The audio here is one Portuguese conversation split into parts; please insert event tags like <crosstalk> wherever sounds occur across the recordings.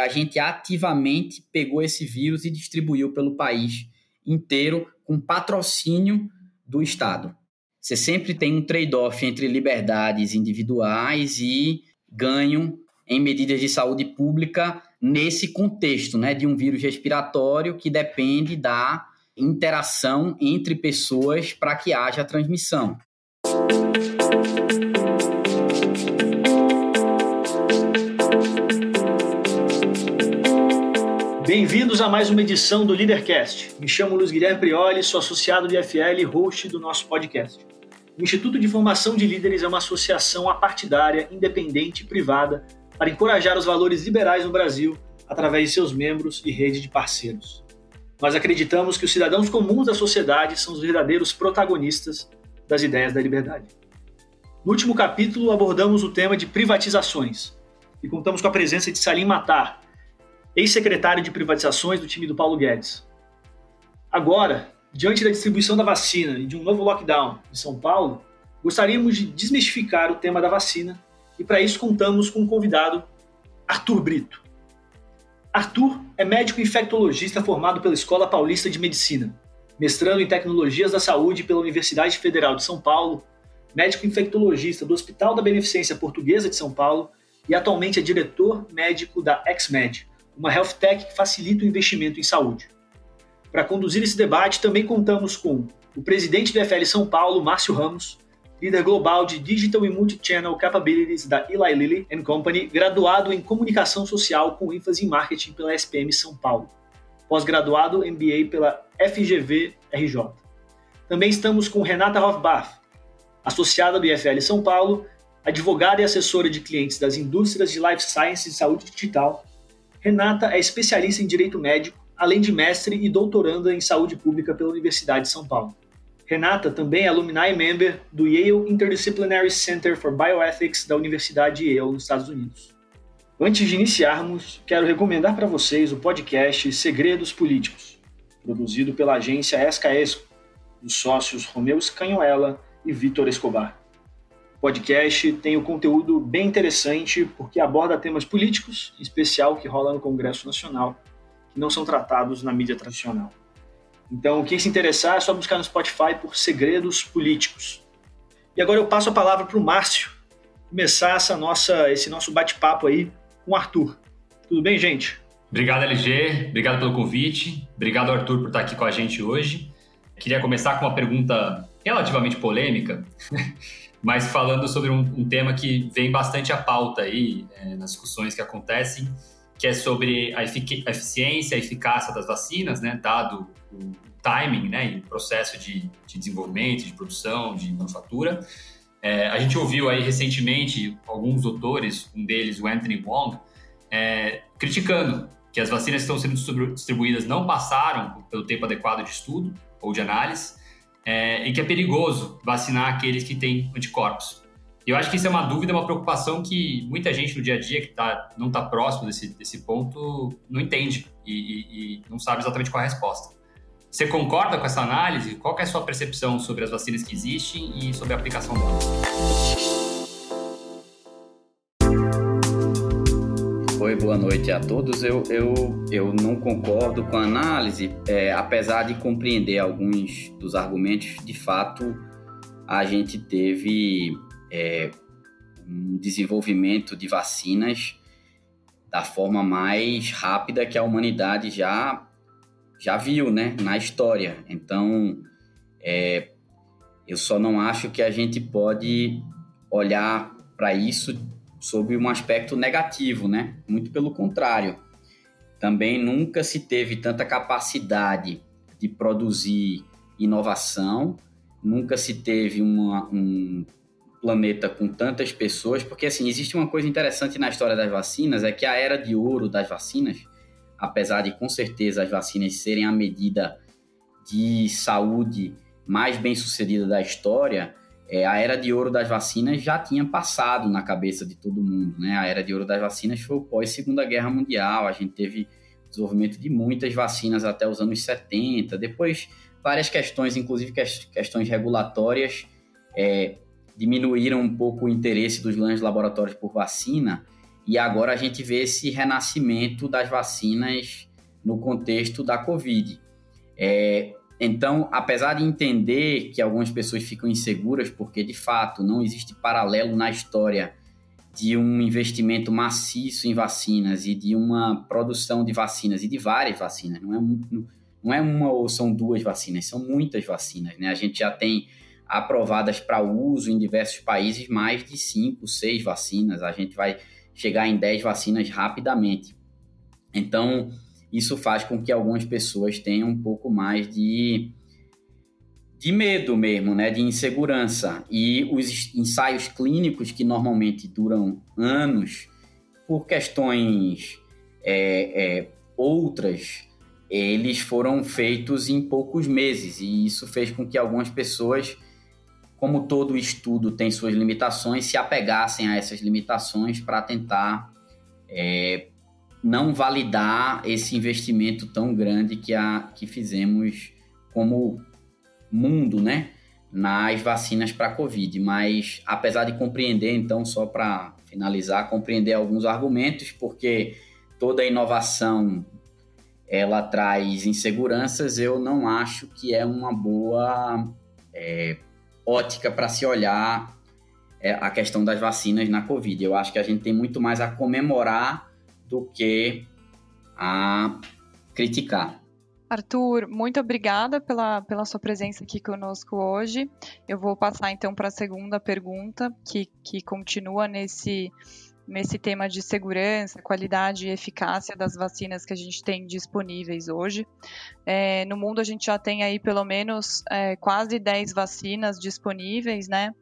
a gente ativamente pegou esse vírus e distribuiu pelo país inteiro com patrocínio do Estado. Você sempre tem um trade-off entre liberdades individuais e ganho em medidas de saúde pública nesse contexto, né, de um vírus respiratório que depende da interação entre pessoas para que haja transmissão. Bem-vindos a mais uma edição do Leadercast. Me chamo Luiz Guilherme Prioli, sou associado de FL e host do nosso podcast. O Instituto de Formação de Líderes é uma associação apartidária, independente e privada para encorajar os valores liberais no Brasil através de seus membros e rede de parceiros. Nós acreditamos que os cidadãos comuns da sociedade são os verdadeiros protagonistas das ideias da liberdade. No último capítulo abordamos o tema de privatizações e contamos com a presença de Salim Matar, ex-secretário de privatizações do time do Paulo Guedes. Agora, diante da distribuição da vacina e de um novo lockdown em São Paulo, gostaríamos de desmistificar o tema da vacina e para isso contamos com um convidado, Arthur Brito. Arthur é médico infectologista formado pela Escola Paulista de Medicina, mestrando em Tecnologias da Saúde pela Universidade Federal de São Paulo, médico infectologista do Hospital da Beneficência Portuguesa de São Paulo e atualmente é diretor médico da XMed, uma health tech que facilita o investimento em saúde. Para conduzir esse debate, também contamos com o presidente do FL São Paulo, Márcio Ramos, líder global de Digital e Multi-Channel Capabilities da Eli Lilly Company, graduado em Comunicação Social com ênfase em Marketing pela SPM São Paulo, pós-graduado MBA pela FGV RJ. Também estamos com Renata Hofbach, associada do IFL São Paulo, advogada e assessora de clientes das indústrias de Life Sciences e Saúde Digital Renata é especialista em direito médico, além de mestre e doutoranda em saúde pública pela Universidade de São Paulo. Renata também é alumni member do Yale Interdisciplinary Center for Bioethics da Universidade Yale, nos Estados Unidos. Antes de iniciarmos, quero recomendar para vocês o podcast Segredos Políticos, produzido pela agência Escaesco, dos sócios Romeu Scanhoela e Vitor Escobar podcast tem um conteúdo bem interessante porque aborda temas políticos, em especial que rola no Congresso Nacional, que não são tratados na mídia tradicional. Então, quem se interessar é só buscar no Spotify por Segredos Políticos. E agora eu passo a palavra para o Márcio começar essa nossa, esse nosso bate-papo aí com o Arthur. Tudo bem, gente? Obrigado, LG. Obrigado pelo convite. Obrigado, Arthur, por estar aqui com a gente hoje. Queria começar com uma pergunta relativamente polêmica, <laughs> mas falando sobre um, um tema que vem bastante à pauta aí é, nas discussões que acontecem, que é sobre a, a eficiência, a eficácia das vacinas, né, dado o timing né, e o processo de, de desenvolvimento, de produção, de manufatura. É, a gente ouviu aí recentemente alguns doutores, um deles, o Anthony Wong, é, criticando que as vacinas que estão sendo distribuídas não passaram pelo tempo adequado de estudo ou de análise, é, e que é perigoso vacinar aqueles que têm anticorpos. Eu acho que isso é uma dúvida, uma preocupação que muita gente no dia a dia que tá, não está próximo desse, desse ponto não entende e, e, e, não sabe exatamente qual é a resposta. Você concorda com essa análise? Qual é a sua percepção sobre as vacinas que existem e sobre a aplicação delas? Boa noite a todos. Eu, eu, eu não concordo com a análise, é, apesar de compreender alguns dos argumentos, de fato, a gente teve é, um desenvolvimento de vacinas da forma mais rápida que a humanidade já, já viu né, na história. Então, é, eu só não acho que a gente pode olhar para isso sob um aspecto negativo, né? Muito pelo contrário. Também nunca se teve tanta capacidade de produzir inovação, nunca se teve uma, um planeta com tantas pessoas, porque assim, existe uma coisa interessante na história das vacinas, é que a era de ouro das vacinas, apesar de com certeza as vacinas serem a medida de saúde mais bem sucedida da história, é, a era de ouro das vacinas já tinha passado na cabeça de todo mundo, né? A era de ouro das vacinas foi o pós Segunda Guerra Mundial, a gente teve desenvolvimento de muitas vacinas até os anos 70, depois várias questões, inclusive questões regulatórias, é, diminuíram um pouco o interesse dos grandes laboratórios por vacina, e agora a gente vê esse renascimento das vacinas no contexto da Covid. É, então, apesar de entender que algumas pessoas ficam inseguras, porque de fato não existe paralelo na história de um investimento maciço em vacinas e de uma produção de vacinas e de várias vacinas, não é, não é uma ou são duas vacinas, são muitas vacinas, né? A gente já tem aprovadas para uso em diversos países mais de cinco, seis vacinas, a gente vai chegar em 10 vacinas rapidamente. Então, isso faz com que algumas pessoas tenham um pouco mais de, de medo mesmo, né, de insegurança. E os ensaios clínicos, que normalmente duram anos, por questões é, é, outras, eles foram feitos em poucos meses. E isso fez com que algumas pessoas, como todo estudo tem suas limitações, se apegassem a essas limitações para tentar é, não validar esse investimento tão grande que, a, que fizemos como mundo, né? Nas vacinas para a Covid. Mas, apesar de compreender, então, só para finalizar, compreender alguns argumentos, porque toda inovação ela traz inseguranças, eu não acho que é uma boa é, ótica para se olhar é, a questão das vacinas na Covid. Eu acho que a gente tem muito mais a comemorar do que a criticar. Arthur, muito obrigada pela, pela sua presença aqui conosco hoje. Eu vou passar então para a segunda pergunta, que, que continua nesse, nesse tema de segurança, qualidade e eficácia das vacinas que a gente tem disponíveis hoje. É, no mundo a gente já tem aí pelo menos é, quase 10 vacinas disponíveis, né?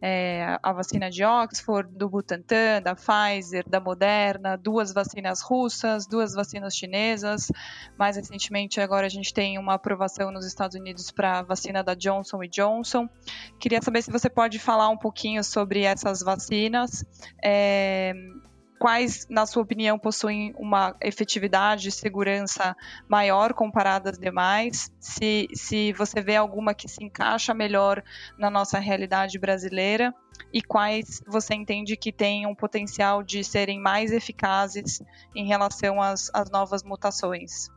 É, a vacina de Oxford, do Butantan, da Pfizer, da Moderna, duas vacinas russas, duas vacinas chinesas. Mais recentemente, agora a gente tem uma aprovação nos Estados Unidos para a vacina da Johnson Johnson. Queria saber se você pode falar um pouquinho sobre essas vacinas. É, quais, na sua opinião, possuem uma efetividade e segurança maior comparada às demais, se, se você vê alguma que se encaixa melhor na nossa realidade brasileira e quais você entende que têm um potencial de serem mais eficazes em relação às, às novas mutações.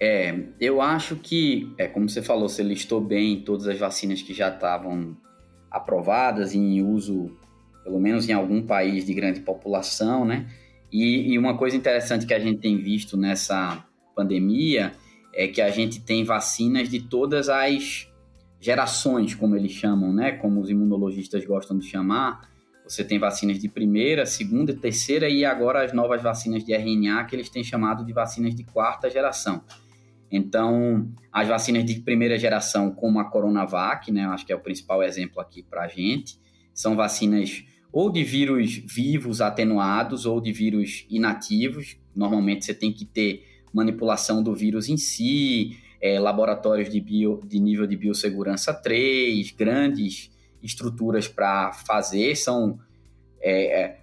É, eu acho que, é como você falou, você listou bem todas as vacinas que já estavam aprovadas em uso pelo menos em algum país de grande população, né? E, e, uma coisa interessante que a gente tem visto nessa pandemia é que a gente tem vacinas de todas as gerações, como eles chamam, né? Como os imunologistas gostam de chamar. Você tem vacinas de primeira, segunda, terceira e agora as novas vacinas de RNA que eles têm chamado de vacinas de quarta geração. Então, as vacinas de primeira geração, como a Coronavac, né? Acho que é o principal exemplo aqui para a gente, são vacinas ou de vírus vivos atenuados ou de vírus inativos. Normalmente você tem que ter manipulação do vírus em si, é, laboratórios de, bio, de nível de biossegurança 3, grandes estruturas para fazer. São é, é,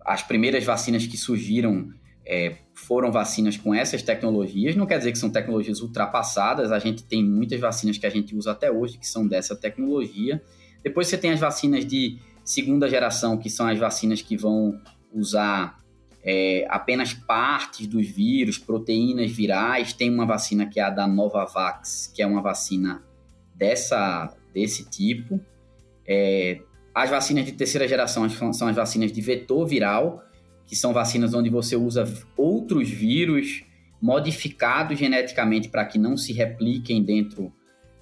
as primeiras vacinas que surgiram é, foram vacinas com essas tecnologias. Não quer dizer que são tecnologias ultrapassadas. A gente tem muitas vacinas que a gente usa até hoje que são dessa tecnologia. Depois você tem as vacinas de segunda geração, que são as vacinas que vão usar é, apenas partes dos vírus, proteínas virais. Tem uma vacina que é a da Novavax, que é uma vacina dessa, desse tipo. É, as vacinas de terceira geração são as vacinas de vetor viral, que são vacinas onde você usa outros vírus modificados geneticamente para que não se repliquem dentro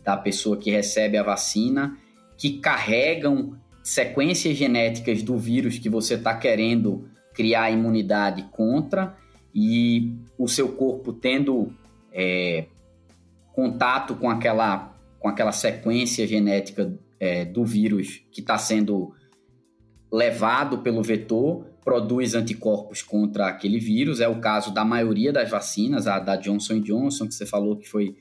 da pessoa que recebe a vacina, que carregam sequências genéticas do vírus que você está querendo criar imunidade contra e o seu corpo tendo é, contato com aquela, com aquela sequência genética é, do vírus que está sendo levado pelo vetor, produz anticorpos contra aquele vírus. É o caso da maioria das vacinas, a da Johnson Johnson, que você falou que foi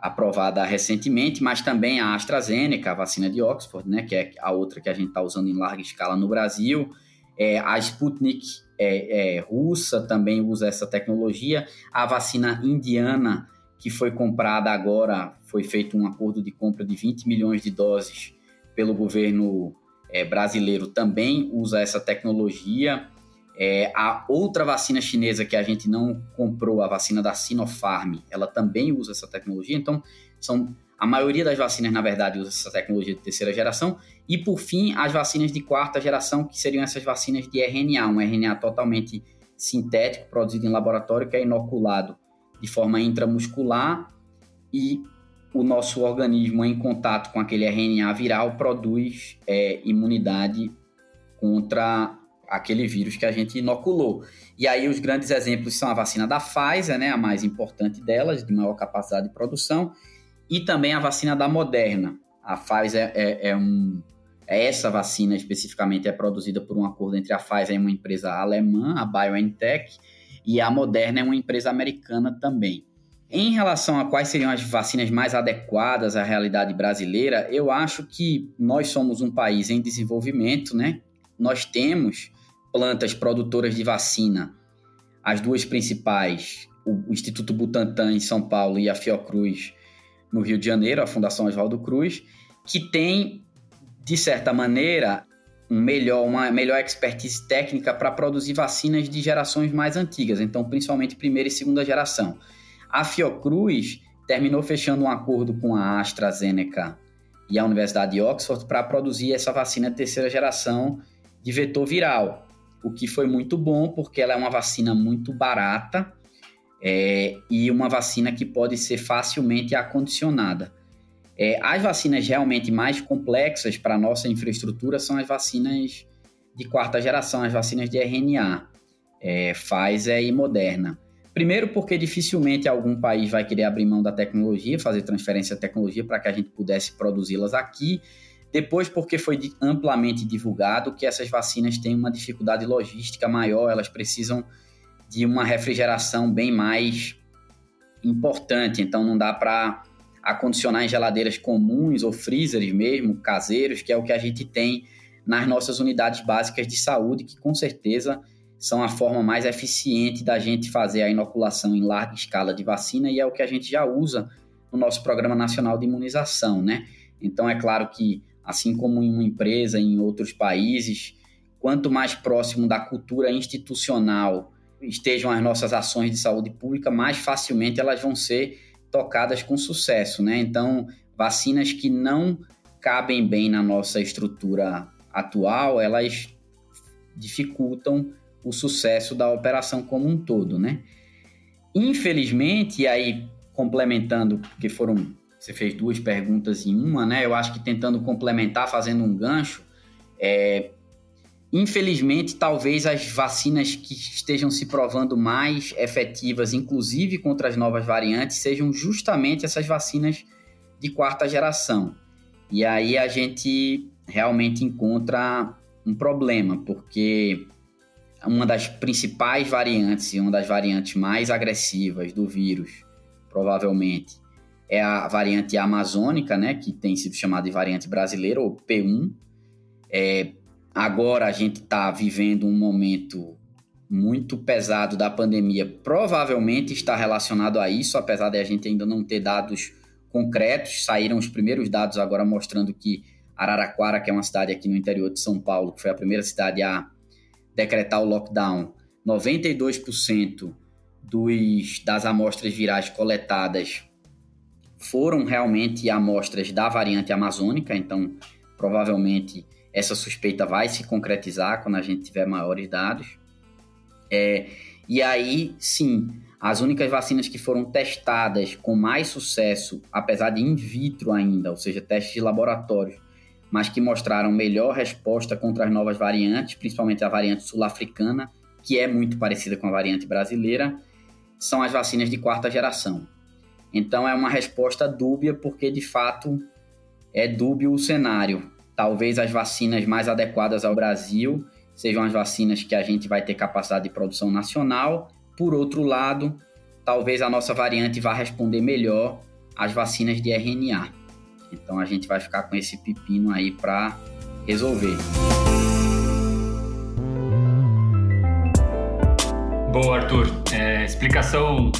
aprovada recentemente, mas também a AstraZeneca, a vacina de Oxford, né, que é a outra que a gente está usando em larga escala no Brasil. É, a Sputnik é, é, russa também usa essa tecnologia. A vacina indiana, que foi comprada agora, foi feito um acordo de compra de 20 milhões de doses pelo governo é, brasileiro, também usa essa tecnologia. É, a outra vacina chinesa que a gente não comprou, a vacina da Sinopharm, ela também usa essa tecnologia. Então, são a maioria das vacinas, na verdade, usa essa tecnologia de terceira geração. E, por fim, as vacinas de quarta geração, que seriam essas vacinas de RNA, um RNA totalmente sintético, produzido em laboratório, que é inoculado de forma intramuscular e o nosso organismo, em contato com aquele RNA viral, produz é, imunidade contra aquele vírus que a gente inoculou. E aí os grandes exemplos são a vacina da Pfizer, né, a mais importante delas, de maior capacidade de produção, e também a vacina da Moderna. A Pfizer é, é um, é essa vacina especificamente é produzida por um acordo entre a Pfizer e uma empresa alemã, a BioNTech, e a Moderna é uma empresa americana também. Em relação a quais seriam as vacinas mais adequadas à realidade brasileira, eu acho que nós somos um país em desenvolvimento, né? Nós temos plantas produtoras de vacina, as duas principais, o Instituto Butantan em São Paulo e a Fiocruz no Rio de Janeiro, a Fundação Oswaldo Cruz, que tem, de certa maneira, um melhor, uma melhor expertise técnica para produzir vacinas de gerações mais antigas, então principalmente primeira e segunda geração. A Fiocruz terminou fechando um acordo com a AstraZeneca e a Universidade de Oxford para produzir essa vacina terceira geração de vetor viral, o que foi muito bom porque ela é uma vacina muito barata é, e uma vacina que pode ser facilmente acondicionada. É, as vacinas realmente mais complexas para a nossa infraestrutura são as vacinas de quarta geração, as vacinas de RNA, é, Pfizer e Moderna. Primeiro, porque dificilmente algum país vai querer abrir mão da tecnologia, fazer transferência de tecnologia para que a gente pudesse produzi-las aqui. Depois, porque foi amplamente divulgado que essas vacinas têm uma dificuldade logística maior, elas precisam de uma refrigeração bem mais importante, então não dá para acondicionar em geladeiras comuns ou freezers mesmo, caseiros, que é o que a gente tem nas nossas unidades básicas de saúde, que com certeza são a forma mais eficiente da gente fazer a inoculação em larga escala de vacina e é o que a gente já usa no nosso Programa Nacional de Imunização, né? Então é claro que, assim como em uma empresa, em outros países, quanto mais próximo da cultura institucional estejam as nossas ações de saúde pública, mais facilmente elas vão ser tocadas com sucesso, né? Então, vacinas que não cabem bem na nossa estrutura atual, elas dificultam o sucesso da operação como um todo, né? Infelizmente, e aí complementando, porque foram você fez duas perguntas em uma, né? Eu acho que tentando complementar, fazendo um gancho, é, infelizmente, talvez as vacinas que estejam se provando mais efetivas, inclusive contra as novas variantes, sejam justamente essas vacinas de quarta geração. E aí a gente realmente encontra um problema, porque uma das principais variantes e uma das variantes mais agressivas do vírus, provavelmente, é a variante amazônica, né, que tem sido chamada de variante brasileira, ou P1. É, agora a gente está vivendo um momento muito pesado da pandemia, provavelmente está relacionado a isso, apesar de a gente ainda não ter dados concretos. Saíram os primeiros dados agora mostrando que Araraquara, que é uma cidade aqui no interior de São Paulo, que foi a primeira cidade a decretar o lockdown, 92% dos, das amostras virais coletadas foram realmente amostras da variante amazônica, então provavelmente essa suspeita vai se concretizar quando a gente tiver maiores dados. É, e aí, sim, as únicas vacinas que foram testadas com mais sucesso, apesar de in vitro ainda, ou seja, testes de laboratórios, mas que mostraram melhor resposta contra as novas variantes, principalmente a variante sul-africana, que é muito parecida com a variante brasileira, são as vacinas de quarta geração. Então é uma resposta dúbia, porque de fato é dúbio o cenário. Talvez as vacinas mais adequadas ao Brasil sejam as vacinas que a gente vai ter capacidade de produção nacional. Por outro lado, talvez a nossa variante vá responder melhor às vacinas de RNA. Então a gente vai ficar com esse pepino aí para resolver. Boa, Arthur. É, explicação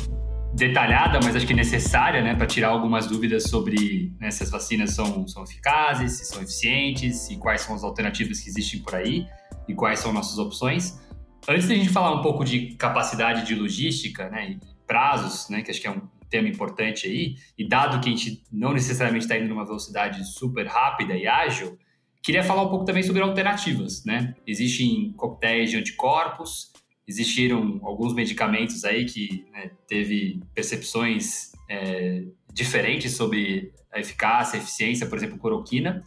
detalhada, mas acho que necessária, né, para tirar algumas dúvidas sobre né, se as vacinas são, são eficazes, se são eficientes e quais são as alternativas que existem por aí e quais são nossas opções. Antes de a gente falar um pouco de capacidade de logística, né, e prazos, né, que acho que é um tema importante aí, e dado que a gente não necessariamente está indo numa velocidade super rápida e ágil, queria falar um pouco também sobre alternativas, né? Existem coquetéis de anticorpos, existiram alguns medicamentos aí que né, teve percepções é, diferentes sobre a eficácia, a eficiência, por exemplo, cloroquina.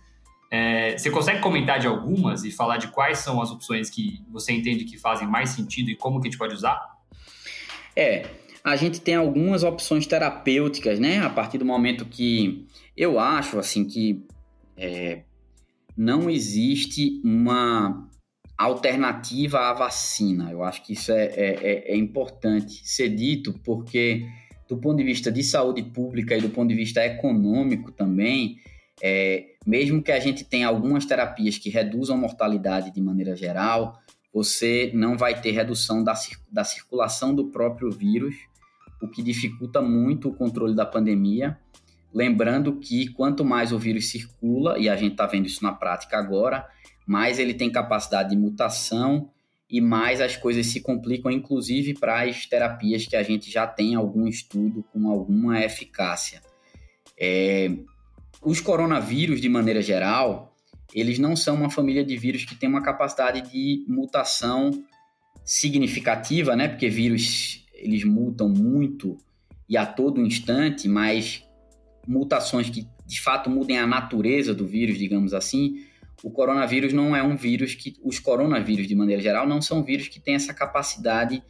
É, você consegue comentar de algumas e falar de quais são as opções que você entende que fazem mais sentido e como que a gente pode usar? É, a gente tem algumas opções terapêuticas, né? A partir do momento que eu acho, assim, que é, não existe uma alternativa à vacina. Eu acho que isso é, é, é, é importante ser dito, porque do ponto de vista de saúde pública e do ponto de vista econômico também, é, mesmo que a gente tenha algumas terapias que reduzam a mortalidade de maneira geral, você não vai ter redução da, da circulação do próprio vírus, o que dificulta muito o controle da pandemia. Lembrando que quanto mais o vírus circula, e a gente está vendo isso na prática agora, mais ele tem capacidade de mutação e mais as coisas se complicam, inclusive para as terapias que a gente já tem algum estudo com alguma eficácia. É, os coronavírus, de maneira geral, eles não são uma família de vírus que tem uma capacidade de mutação significativa, né? Porque vírus eles mutam muito e a todo instante, mas mutações que de fato mudem a natureza do vírus, digamos assim, o coronavírus não é um vírus que. Os coronavírus, de maneira geral, não são vírus que têm essa capacidade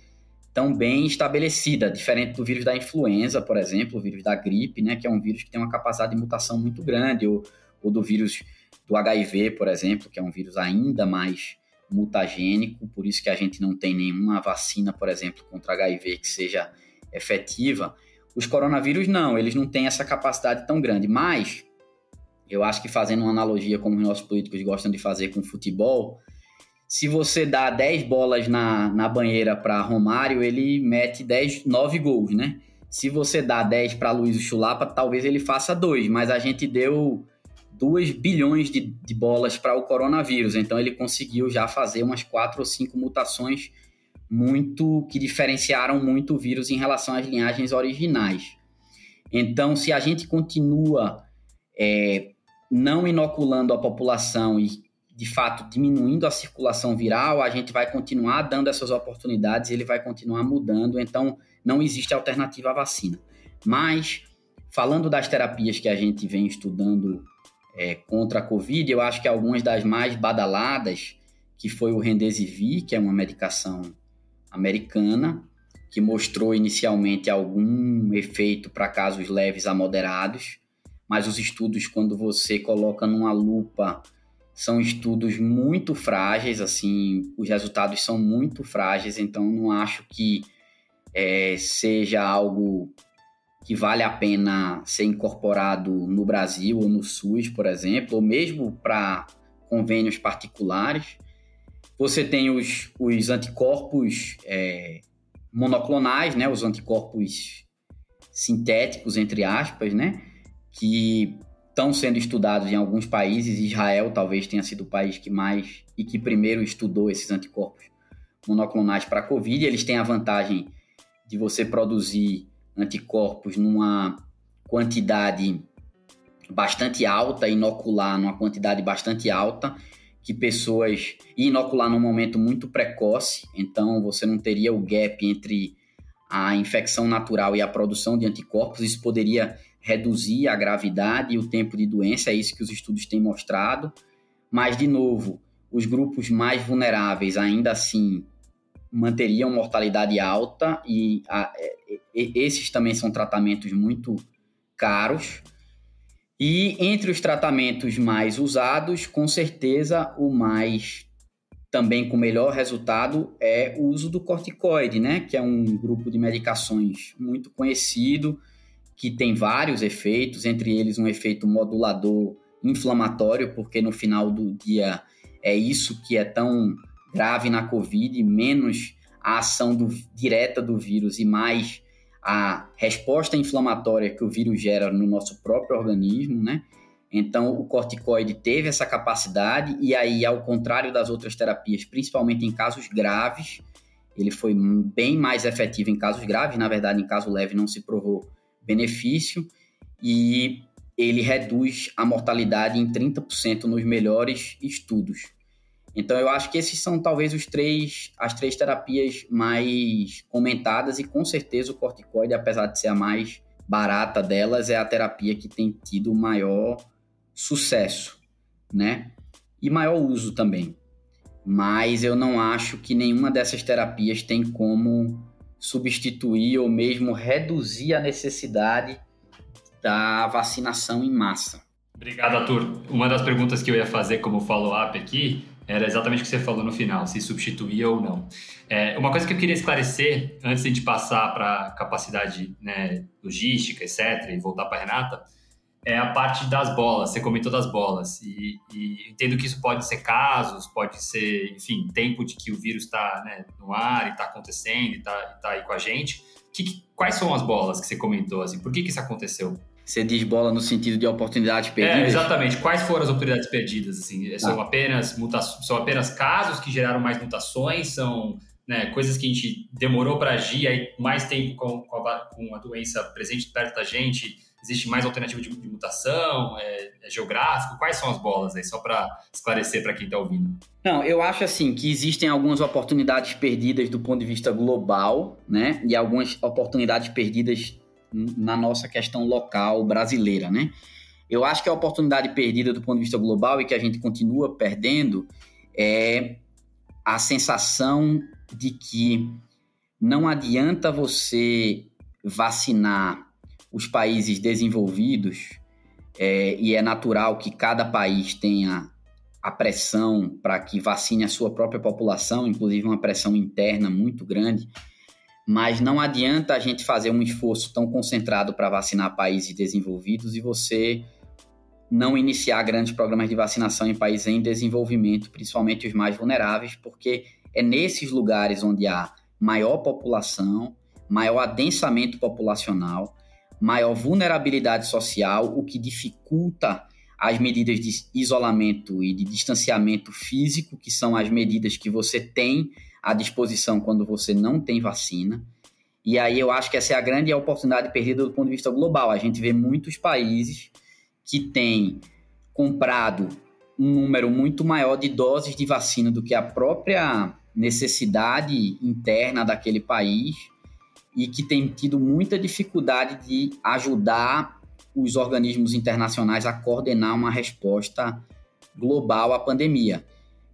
tão bem estabelecida, diferente do vírus da influenza, por exemplo, o vírus da gripe, né, que é um vírus que tem uma capacidade de mutação muito grande, ou, ou do vírus do HIV, por exemplo, que é um vírus ainda mais mutagênico, por isso que a gente não tem nenhuma vacina, por exemplo, contra HIV que seja efetiva. Os coronavírus não, eles não têm essa capacidade tão grande, mas eu acho que fazendo uma analogia como os nossos políticos gostam de fazer com futebol, se você dá 10 bolas na, na banheira para Romário, ele mete 10, 9 gols, né? Se você dá 10 para Luiz Chulapa, talvez ele faça 2, mas a gente deu 2 bilhões de, de bolas para o coronavírus, então ele conseguiu já fazer umas 4 ou 5 mutações muito que diferenciaram muito o vírus em relação às linhagens originais. Então, se a gente continua é, não inoculando a população e, de fato, diminuindo a circulação viral, a gente vai continuar dando essas oportunidades ele vai continuar mudando. Então, não existe alternativa à vacina. Mas, falando das terapias que a gente vem estudando é, contra a Covid, eu acho que algumas das mais badaladas, que foi o Remdesivir, que é uma medicação americana, que mostrou inicialmente algum efeito para casos leves a moderados mas os estudos, quando você coloca numa lupa, são estudos muito frágeis, assim, os resultados são muito frágeis, então não acho que é, seja algo que vale a pena ser incorporado no Brasil ou no SUS, por exemplo, ou mesmo para convênios particulares. Você tem os, os anticorpos é, monoclonais, né, os anticorpos sintéticos, entre aspas, né? Que estão sendo estudados em alguns países. Israel talvez tenha sido o país que mais e que primeiro estudou esses anticorpos monoclonais para a Covid. Eles têm a vantagem de você produzir anticorpos numa quantidade bastante alta, inocular numa quantidade bastante alta, que pessoas inocular num momento muito precoce, então você não teria o gap entre a infecção natural e a produção de anticorpos, isso poderia reduzir a gravidade e o tempo de doença, é isso que os estudos têm mostrado. Mas, de novo, os grupos mais vulneráveis ainda assim manteriam mortalidade alta e a, e, esses também são tratamentos muito caros. E entre os tratamentos mais usados, com certeza o mais também com melhor resultado é o uso do corticoide, né, que é um grupo de medicações muito conhecido, que tem vários efeitos, entre eles um efeito modulador inflamatório, porque no final do dia é isso que é tão grave na Covid, menos a ação do, direta do vírus e mais a resposta inflamatória que o vírus gera no nosso próprio organismo, né? Então, o corticoide teve essa capacidade, e aí, ao contrário das outras terapias, principalmente em casos graves, ele foi bem mais efetivo em casos graves, na verdade, em caso leve não se provou benefício, e ele reduz a mortalidade em 30% nos melhores estudos. Então eu acho que esses são talvez os três, as três terapias mais comentadas e com certeza o corticoide, apesar de ser a mais barata delas, é a terapia que tem tido maior sucesso, né? E maior uso também. Mas eu não acho que nenhuma dessas terapias tem como substituir ou mesmo reduzir a necessidade da vacinação em massa. Obrigado, Arthur. Uma das perguntas que eu ia fazer como follow-up aqui era exatamente o que você falou no final, se substituía ou não. É, uma coisa que eu queria esclarecer, antes de passar para capacidade né, logística, etc., e voltar para a Renata, é a parte das bolas. Você comentou das bolas. E, e, entendo que isso pode ser casos, pode ser, enfim, tempo de que o vírus está né, no ar e está acontecendo e está tá aí com a gente. Que, quais são as bolas que você comentou? Assim, por que, que isso aconteceu? Você diz bola no sentido de oportunidades é, perdidas? É, exatamente. Quais foram as oportunidades perdidas? Assim, são, ah. apenas muta são apenas casos que geraram mais mutações? São né, coisas que a gente demorou para agir, aí mais tempo com, com, a, com, a, doença presente perto da gente, existe mais alternativa de, de mutação? É, é, geográfico? Quais são as bolas aí? Só para esclarecer para quem está ouvindo. Não, eu acho assim que existem algumas oportunidades perdidas do ponto de vista global, né? E algumas oportunidades perdidas na nossa questão local brasileira, né? Eu acho que a oportunidade perdida do ponto de vista global e que a gente continua perdendo é a sensação de que não adianta você vacinar os países desenvolvidos é, e é natural que cada país tenha a pressão para que vacine a sua própria população, inclusive uma pressão interna muito grande. Mas não adianta a gente fazer um esforço tão concentrado para vacinar países desenvolvidos e você não iniciar grandes programas de vacinação em países em desenvolvimento, principalmente os mais vulneráveis, porque é nesses lugares onde há maior população, maior adensamento populacional, maior vulnerabilidade social, o que dificulta as medidas de isolamento e de distanciamento físico, que são as medidas que você tem à disposição quando você não tem vacina. E aí eu acho que essa é a grande oportunidade perdida do ponto de vista global. A gente vê muitos países que têm comprado um número muito maior de doses de vacina do que a própria necessidade interna daquele país e que tem tido muita dificuldade de ajudar os organismos internacionais a coordenar uma resposta global à pandemia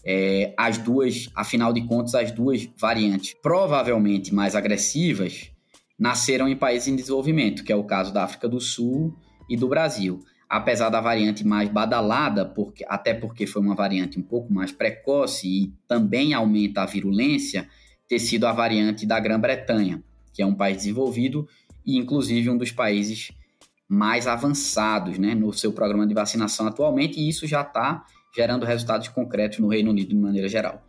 é, as duas, afinal de contas, as duas variantes provavelmente mais agressivas nasceram em países em desenvolvimento, que é o caso da África do Sul e do Brasil. Apesar da variante mais badalada, porque, até porque foi uma variante um pouco mais precoce e também aumenta a virulência, ter sido a variante da Grã-Bretanha, que é um país desenvolvido e, inclusive, um dos países mais avançados né, no seu programa de vacinação atualmente, e isso já está gerando resultados concretos no Reino Unido de maneira geral.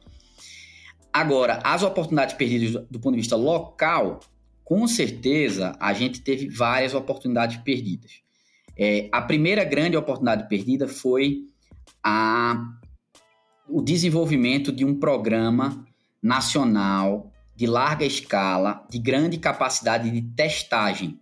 Agora, as oportunidades perdidas do ponto de vista local, com certeza a gente teve várias oportunidades perdidas. É, a primeira grande oportunidade perdida foi a, o desenvolvimento de um programa nacional de larga escala, de grande capacidade de testagem.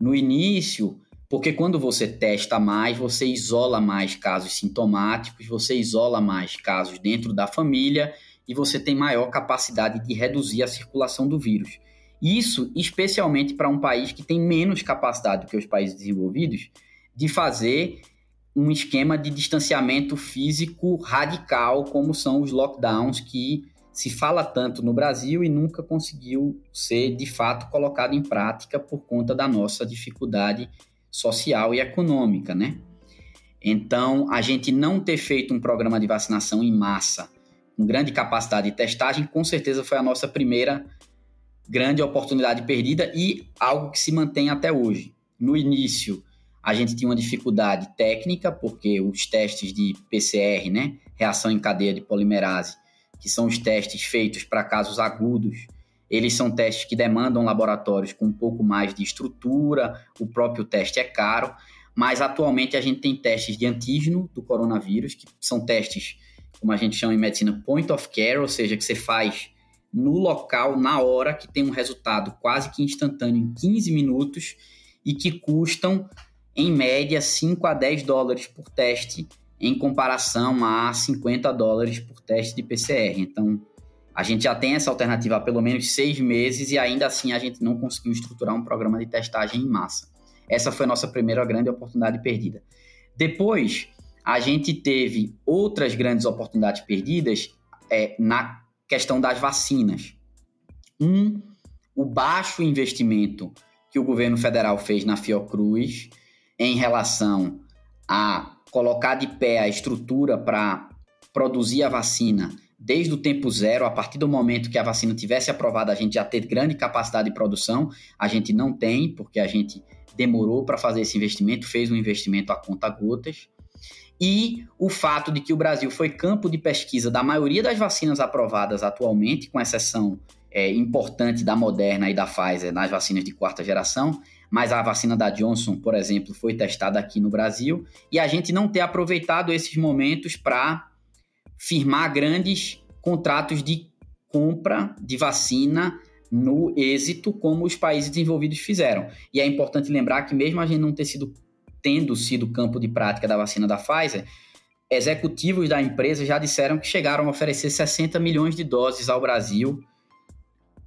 No início, porque quando você testa mais, você isola mais casos sintomáticos, você isola mais casos dentro da família e você tem maior capacidade de reduzir a circulação do vírus. Isso especialmente para um país que tem menos capacidade do que os países desenvolvidos de fazer um esquema de distanciamento físico radical, como são os lockdowns que se fala tanto no Brasil e nunca conseguiu ser de fato colocado em prática por conta da nossa dificuldade social e econômica, né? Então, a gente não ter feito um programa de vacinação em massa, com grande capacidade de testagem, com certeza foi a nossa primeira grande oportunidade perdida e algo que se mantém até hoje. No início, a gente tinha uma dificuldade técnica, porque os testes de PCR, né, reação em cadeia de polimerase, que são os testes feitos para casos agudos, eles são testes que demandam laboratórios com um pouco mais de estrutura, o próprio teste é caro, mas atualmente a gente tem testes de antígeno do coronavírus, que são testes, como a gente chama em medicina, point of care, ou seja, que você faz no local, na hora, que tem um resultado quase que instantâneo em 15 minutos e que custam, em média, 5 a 10 dólares por teste, em comparação a 50 dólares por teste de PCR. Então, a gente já tem essa alternativa há pelo menos seis meses e ainda assim a gente não conseguiu estruturar um programa de testagem em massa. Essa foi a nossa primeira grande oportunidade perdida. Depois, a gente teve outras grandes oportunidades perdidas é, na questão das vacinas. Um, o baixo investimento que o governo federal fez na Fiocruz em relação a colocar de pé a estrutura para produzir a vacina desde o tempo zero, a partir do momento que a vacina tivesse aprovada, a gente já ter grande capacidade de produção. A gente não tem, porque a gente demorou para fazer esse investimento, fez um investimento a conta gotas. E o fato de que o Brasil foi campo de pesquisa da maioria das vacinas aprovadas atualmente, com exceção é, importante da Moderna e da Pfizer nas vacinas de quarta geração, mas a vacina da Johnson, por exemplo, foi testada aqui no Brasil, e a gente não ter aproveitado esses momentos para firmar grandes contratos de compra de vacina no êxito como os países desenvolvidos fizeram. E é importante lembrar que mesmo a gente não ter sido tendo sido campo de prática da vacina da Pfizer, executivos da empresa já disseram que chegaram a oferecer 60 milhões de doses ao Brasil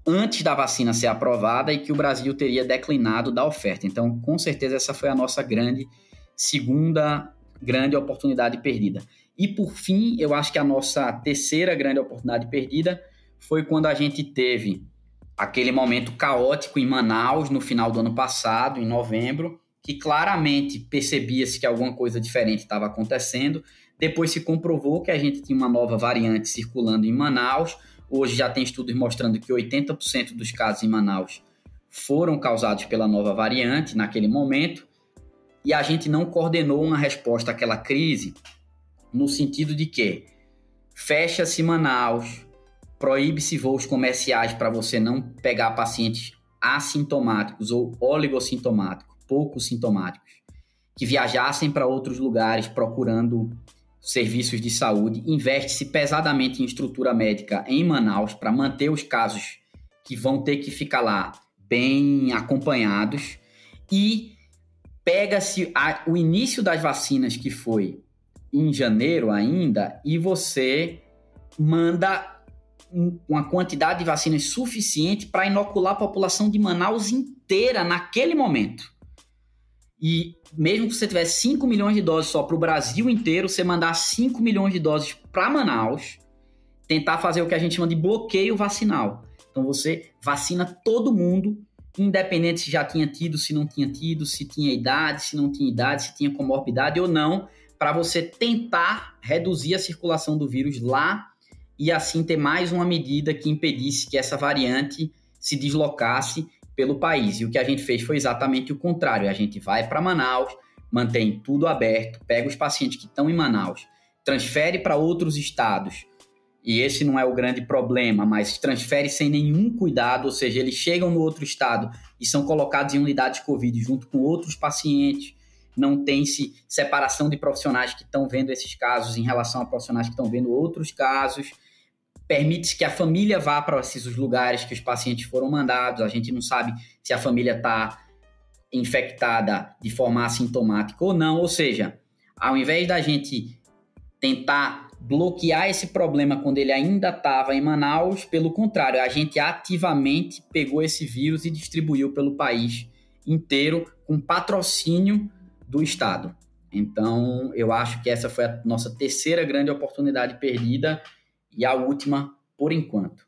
antes da vacina ser aprovada e que o Brasil teria declinado da oferta. Então, com certeza essa foi a nossa grande segunda grande oportunidade perdida. E por fim, eu acho que a nossa terceira grande oportunidade perdida foi quando a gente teve aquele momento caótico em Manaus no final do ano passado, em novembro, que claramente percebia-se que alguma coisa diferente estava acontecendo. Depois se comprovou que a gente tinha uma nova variante circulando em Manaus. Hoje já tem estudos mostrando que 80% dos casos em Manaus foram causados pela nova variante naquele momento. E a gente não coordenou uma resposta àquela crise no sentido de que fecha-se Manaus, proíbe-se voos comerciais para você não pegar pacientes assintomáticos ou oligossintomáticos pouco sintomáticos, que viajassem para outros lugares procurando serviços de saúde, investe-se pesadamente em estrutura médica em Manaus para manter os casos que vão ter que ficar lá bem acompanhados e pega-se o início das vacinas que foi em janeiro ainda e você manda uma quantidade de vacinas suficiente para inocular a população de Manaus inteira naquele momento. E mesmo que você tivesse 5 milhões de doses só para o Brasil inteiro, você mandar 5 milhões de doses para Manaus, tentar fazer o que a gente chama de bloqueio vacinal. Então você vacina todo mundo, independente se já tinha tido, se não tinha tido, se tinha idade, se não tinha idade, se tinha comorbidade ou não, para você tentar reduzir a circulação do vírus lá e assim ter mais uma medida que impedisse que essa variante se deslocasse pelo país. E o que a gente fez foi exatamente o contrário. A gente vai para Manaus, mantém tudo aberto, pega os pacientes que estão em Manaus, transfere para outros estados. E esse não é o grande problema, mas transfere sem nenhum cuidado, ou seja, eles chegam no outro estado e são colocados em unidades Covid junto com outros pacientes. Não tem-se separação de profissionais que estão vendo esses casos em relação a profissionais que estão vendo outros casos permite que a família vá para esses lugares que os pacientes foram mandados. A gente não sabe se a família está infectada de forma assintomática ou não. Ou seja, ao invés da gente tentar bloquear esse problema quando ele ainda estava em Manaus, pelo contrário, a gente ativamente pegou esse vírus e distribuiu pelo país inteiro com patrocínio do Estado. Então, eu acho que essa foi a nossa terceira grande oportunidade perdida e a última por enquanto.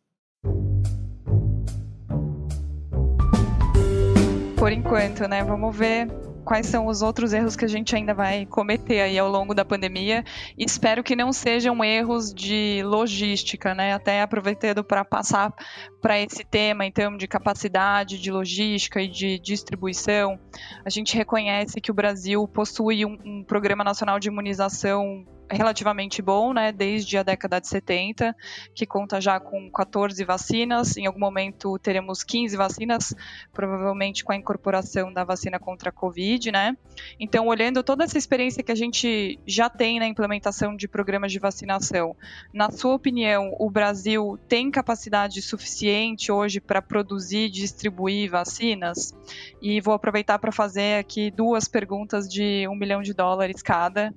Por enquanto, né? Vamos ver quais são os outros erros que a gente ainda vai cometer aí ao longo da pandemia. espero que não sejam erros de logística, né? Até aproveitando para passar para esse tema, então, de capacidade, de logística e de distribuição. A gente reconhece que o Brasil possui um, um programa nacional de imunização relativamente bom, né, desde a década de 70, que conta já com 14 vacinas. Em algum momento teremos 15 vacinas, provavelmente com a incorporação da vacina contra a Covid, né? Então, olhando toda essa experiência que a gente já tem na implementação de programas de vacinação, na sua opinião, o Brasil tem capacidade suficiente hoje para produzir e distribuir vacinas? E vou aproveitar para fazer aqui duas perguntas de um milhão de dólares cada.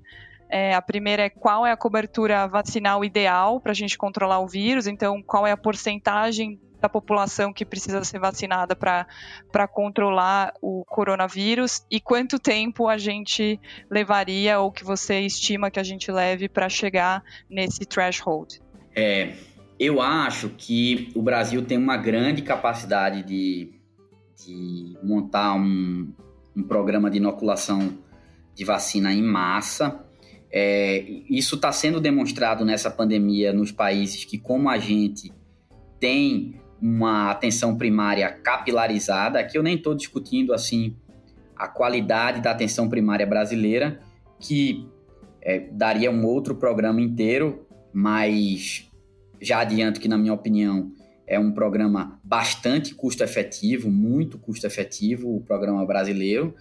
É, a primeira é qual é a cobertura vacinal ideal para a gente controlar o vírus, então qual é a porcentagem da população que precisa ser vacinada para controlar o coronavírus? E quanto tempo a gente levaria ou que você estima que a gente leve para chegar nesse threshold? É, eu acho que o Brasil tem uma grande capacidade de, de montar um, um programa de inoculação de vacina em massa é, isso está sendo demonstrado nessa pandemia nos países que, como a gente, tem uma atenção primária capilarizada. Aqui eu nem estou discutindo assim a qualidade da atenção primária brasileira, que é, daria um outro programa inteiro, mas já adianto que, na minha opinião, é um programa bastante custo efetivo, muito custo efetivo, o programa brasileiro,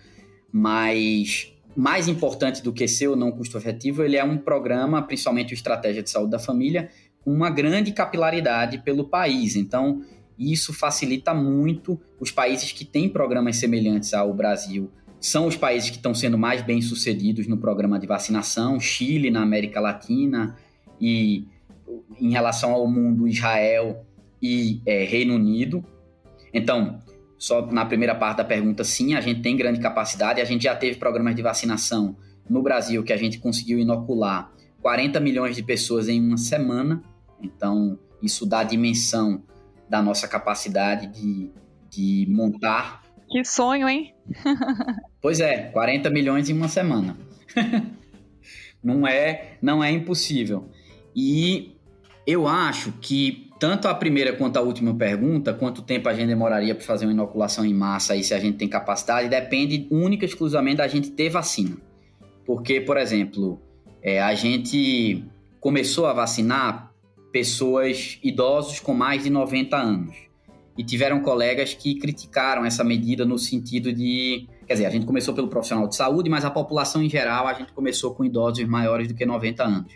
mas mais importante do que ser ou não custo efetivo, ele é um programa, principalmente o Estratégia de Saúde da Família, com uma grande capilaridade pelo país. Então, isso facilita muito os países que têm programas semelhantes ao Brasil. São os países que estão sendo mais bem sucedidos no programa de vacinação, Chile na América Latina e em relação ao mundo, Israel e é, Reino Unido. Então, só na primeira parte da pergunta, sim, a gente tem grande capacidade. A gente já teve programas de vacinação no Brasil que a gente conseguiu inocular 40 milhões de pessoas em uma semana. Então, isso dá a dimensão da nossa capacidade de, de montar. Que sonho, hein? <laughs> pois é, 40 milhões em uma semana. <laughs> não é, não é impossível. E eu acho que tanto a primeira quanto a última pergunta, quanto tempo a gente demoraria para fazer uma inoculação em massa e se a gente tem capacidade, depende única e exclusivamente da gente ter vacina. Porque, por exemplo, é, a gente começou a vacinar pessoas idosos com mais de 90 anos. E tiveram colegas que criticaram essa medida no sentido de. Quer dizer, a gente começou pelo profissional de saúde, mas a população em geral, a gente começou com idosos maiores do que 90 anos.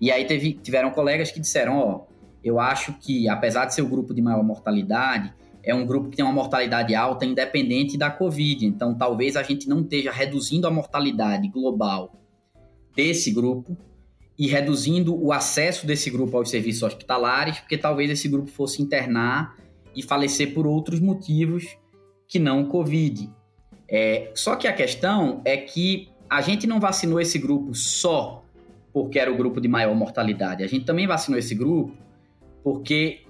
E aí teve, tiveram colegas que disseram: ó, eu acho que, apesar de ser o grupo de maior mortalidade, é um grupo que tem uma mortalidade alta independente da Covid. Então, talvez a gente não esteja reduzindo a mortalidade global desse grupo e reduzindo o acesso desse grupo aos serviços hospitalares, porque talvez esse grupo fosse internar e falecer por outros motivos que não Covid. É, só que a questão é que a gente não vacinou esse grupo só porque era o grupo de maior mortalidade. A gente também vacinou esse grupo porque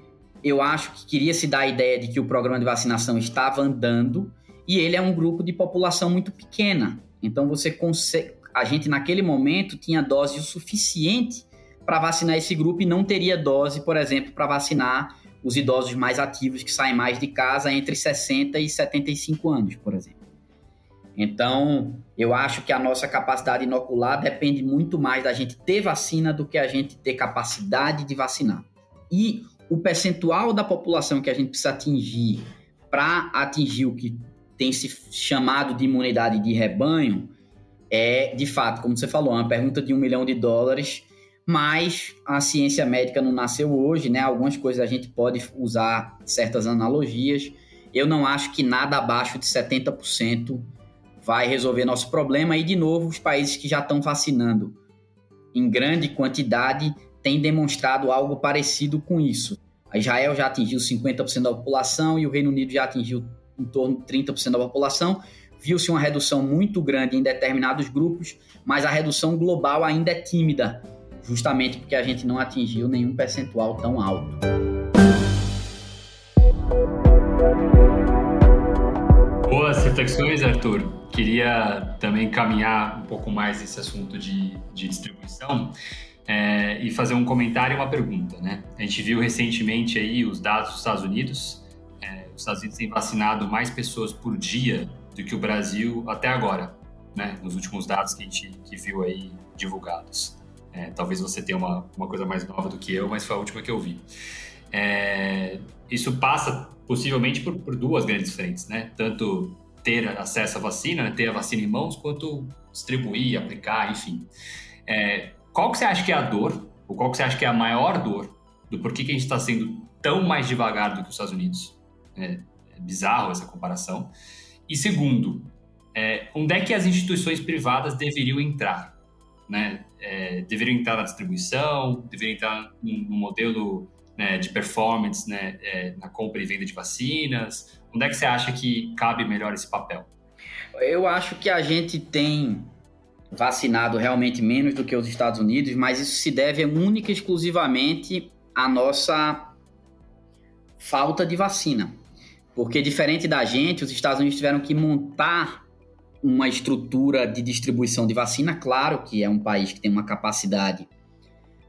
eu acho que queria se dar a ideia de que o programa de vacinação estava andando e ele é um grupo de população muito pequena. Então você consegue, a gente naquele momento tinha dose o suficiente para vacinar esse grupo e não teria dose, por exemplo, para vacinar os idosos mais ativos que saem mais de casa entre 60 e 75 anos, por exemplo. Então, eu acho que a nossa capacidade inocular depende muito mais da gente ter vacina do que a gente ter capacidade de vacinar. E o percentual da população que a gente precisa atingir para atingir o que tem se chamado de imunidade de rebanho é, de fato, como você falou, uma pergunta de um milhão de dólares, mas a ciência médica não nasceu hoje, né? Algumas coisas a gente pode usar certas analogias. Eu não acho que nada abaixo de 70% vai resolver nosso problema. E, de novo, os países que já estão vacinando em grande quantidade tem demonstrado algo parecido com isso. A Israel já atingiu 50% da população e o Reino Unido já atingiu em torno de 30% da população. Viu-se uma redução muito grande em determinados grupos, mas a redução global ainda é tímida, justamente porque a gente não atingiu nenhum percentual tão alto. Boas reflexões, Arthur. Queria também caminhar um pouco mais esse assunto de, de distribuição é, e fazer um comentário e uma pergunta, né? A gente viu recentemente aí os dados dos Estados Unidos. É, os Estados Unidos têm vacinado mais pessoas por dia do que o Brasil até agora, né? Nos últimos dados que a gente que viu aí divulgados. É, talvez você tenha uma, uma coisa mais nova do que eu, mas foi a última que eu vi. É, isso passa possivelmente por, por, duas grandes frentes, né? Tanto ter acesso à vacina, né? ter a vacina em mãos, quanto distribuir, aplicar, enfim. É, qual que você acha que é a dor, ou qual que você acha que é a maior dor do porquê que a gente está sendo tão mais devagar do que os Estados Unidos? É, é bizarro essa comparação. E segundo, é, onde é que as instituições privadas deveriam entrar? Né? É, deveriam entrar na distribuição, deveriam entrar no, modelo né, de performance né, é, na compra e venda de vacinas? Onde é que você acha que cabe melhor esse papel? Eu acho que a gente tem vacinado realmente menos do que os Estados Unidos, mas isso se deve única e exclusivamente à nossa falta de vacina. Porque diferente da gente, os Estados Unidos tiveram que montar uma estrutura de distribuição de vacina, claro que é um país que tem uma capacidade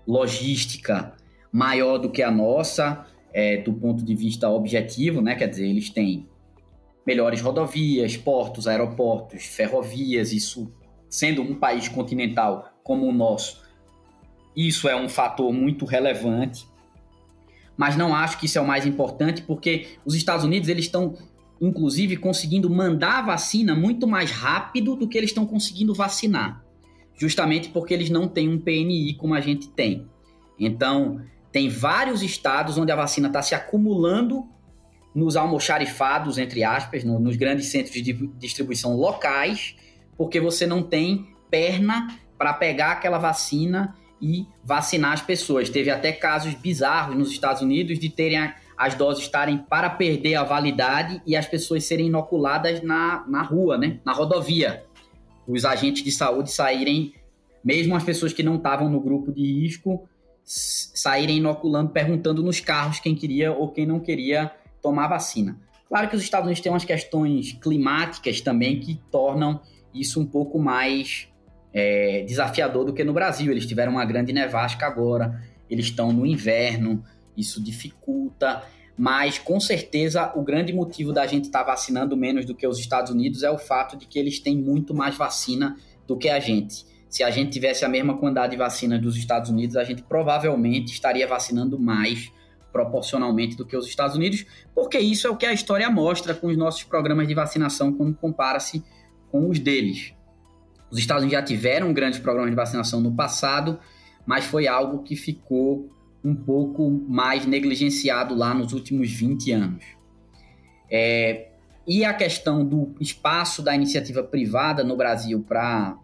logística maior do que a nossa, é, do ponto de vista objetivo, né? Quer dizer, eles têm melhores rodovias, portos, aeroportos, ferrovias, isso sendo um país continental como o nosso, isso é um fator muito relevante. Mas não acho que isso é o mais importante, porque os Estados Unidos eles estão inclusive conseguindo mandar a vacina muito mais rápido do que eles estão conseguindo vacinar, justamente porque eles não têm um PNI como a gente tem. Então, tem vários estados onde a vacina está se acumulando nos almoxarifados, entre aspas, no, nos grandes centros de distribuição locais, porque você não tem perna para pegar aquela vacina e vacinar as pessoas. Teve até casos bizarros nos Estados Unidos de terem as doses estarem para perder a validade e as pessoas serem inoculadas na, na rua, né? na rodovia. Os agentes de saúde saírem, mesmo as pessoas que não estavam no grupo de risco, saírem inoculando, perguntando nos carros quem queria ou quem não queria tomar vacina. Claro que os Estados Unidos têm umas questões climáticas também que tornam isso um pouco mais é, desafiador do que no Brasil. Eles tiveram uma grande nevasca agora, eles estão no inverno, isso dificulta, mas com certeza o grande motivo da gente estar tá vacinando menos do que os Estados Unidos é o fato de que eles têm muito mais vacina do que a gente. Se a gente tivesse a mesma quantidade de vacina dos Estados Unidos, a gente provavelmente estaria vacinando mais proporcionalmente do que os Estados Unidos, porque isso é o que a história mostra com os nossos programas de vacinação quando compara-se com os deles. Os Estados Unidos já tiveram grandes programas de vacinação no passado, mas foi algo que ficou um pouco mais negligenciado lá nos últimos 20 anos. É, e a questão do espaço da iniciativa privada no Brasil para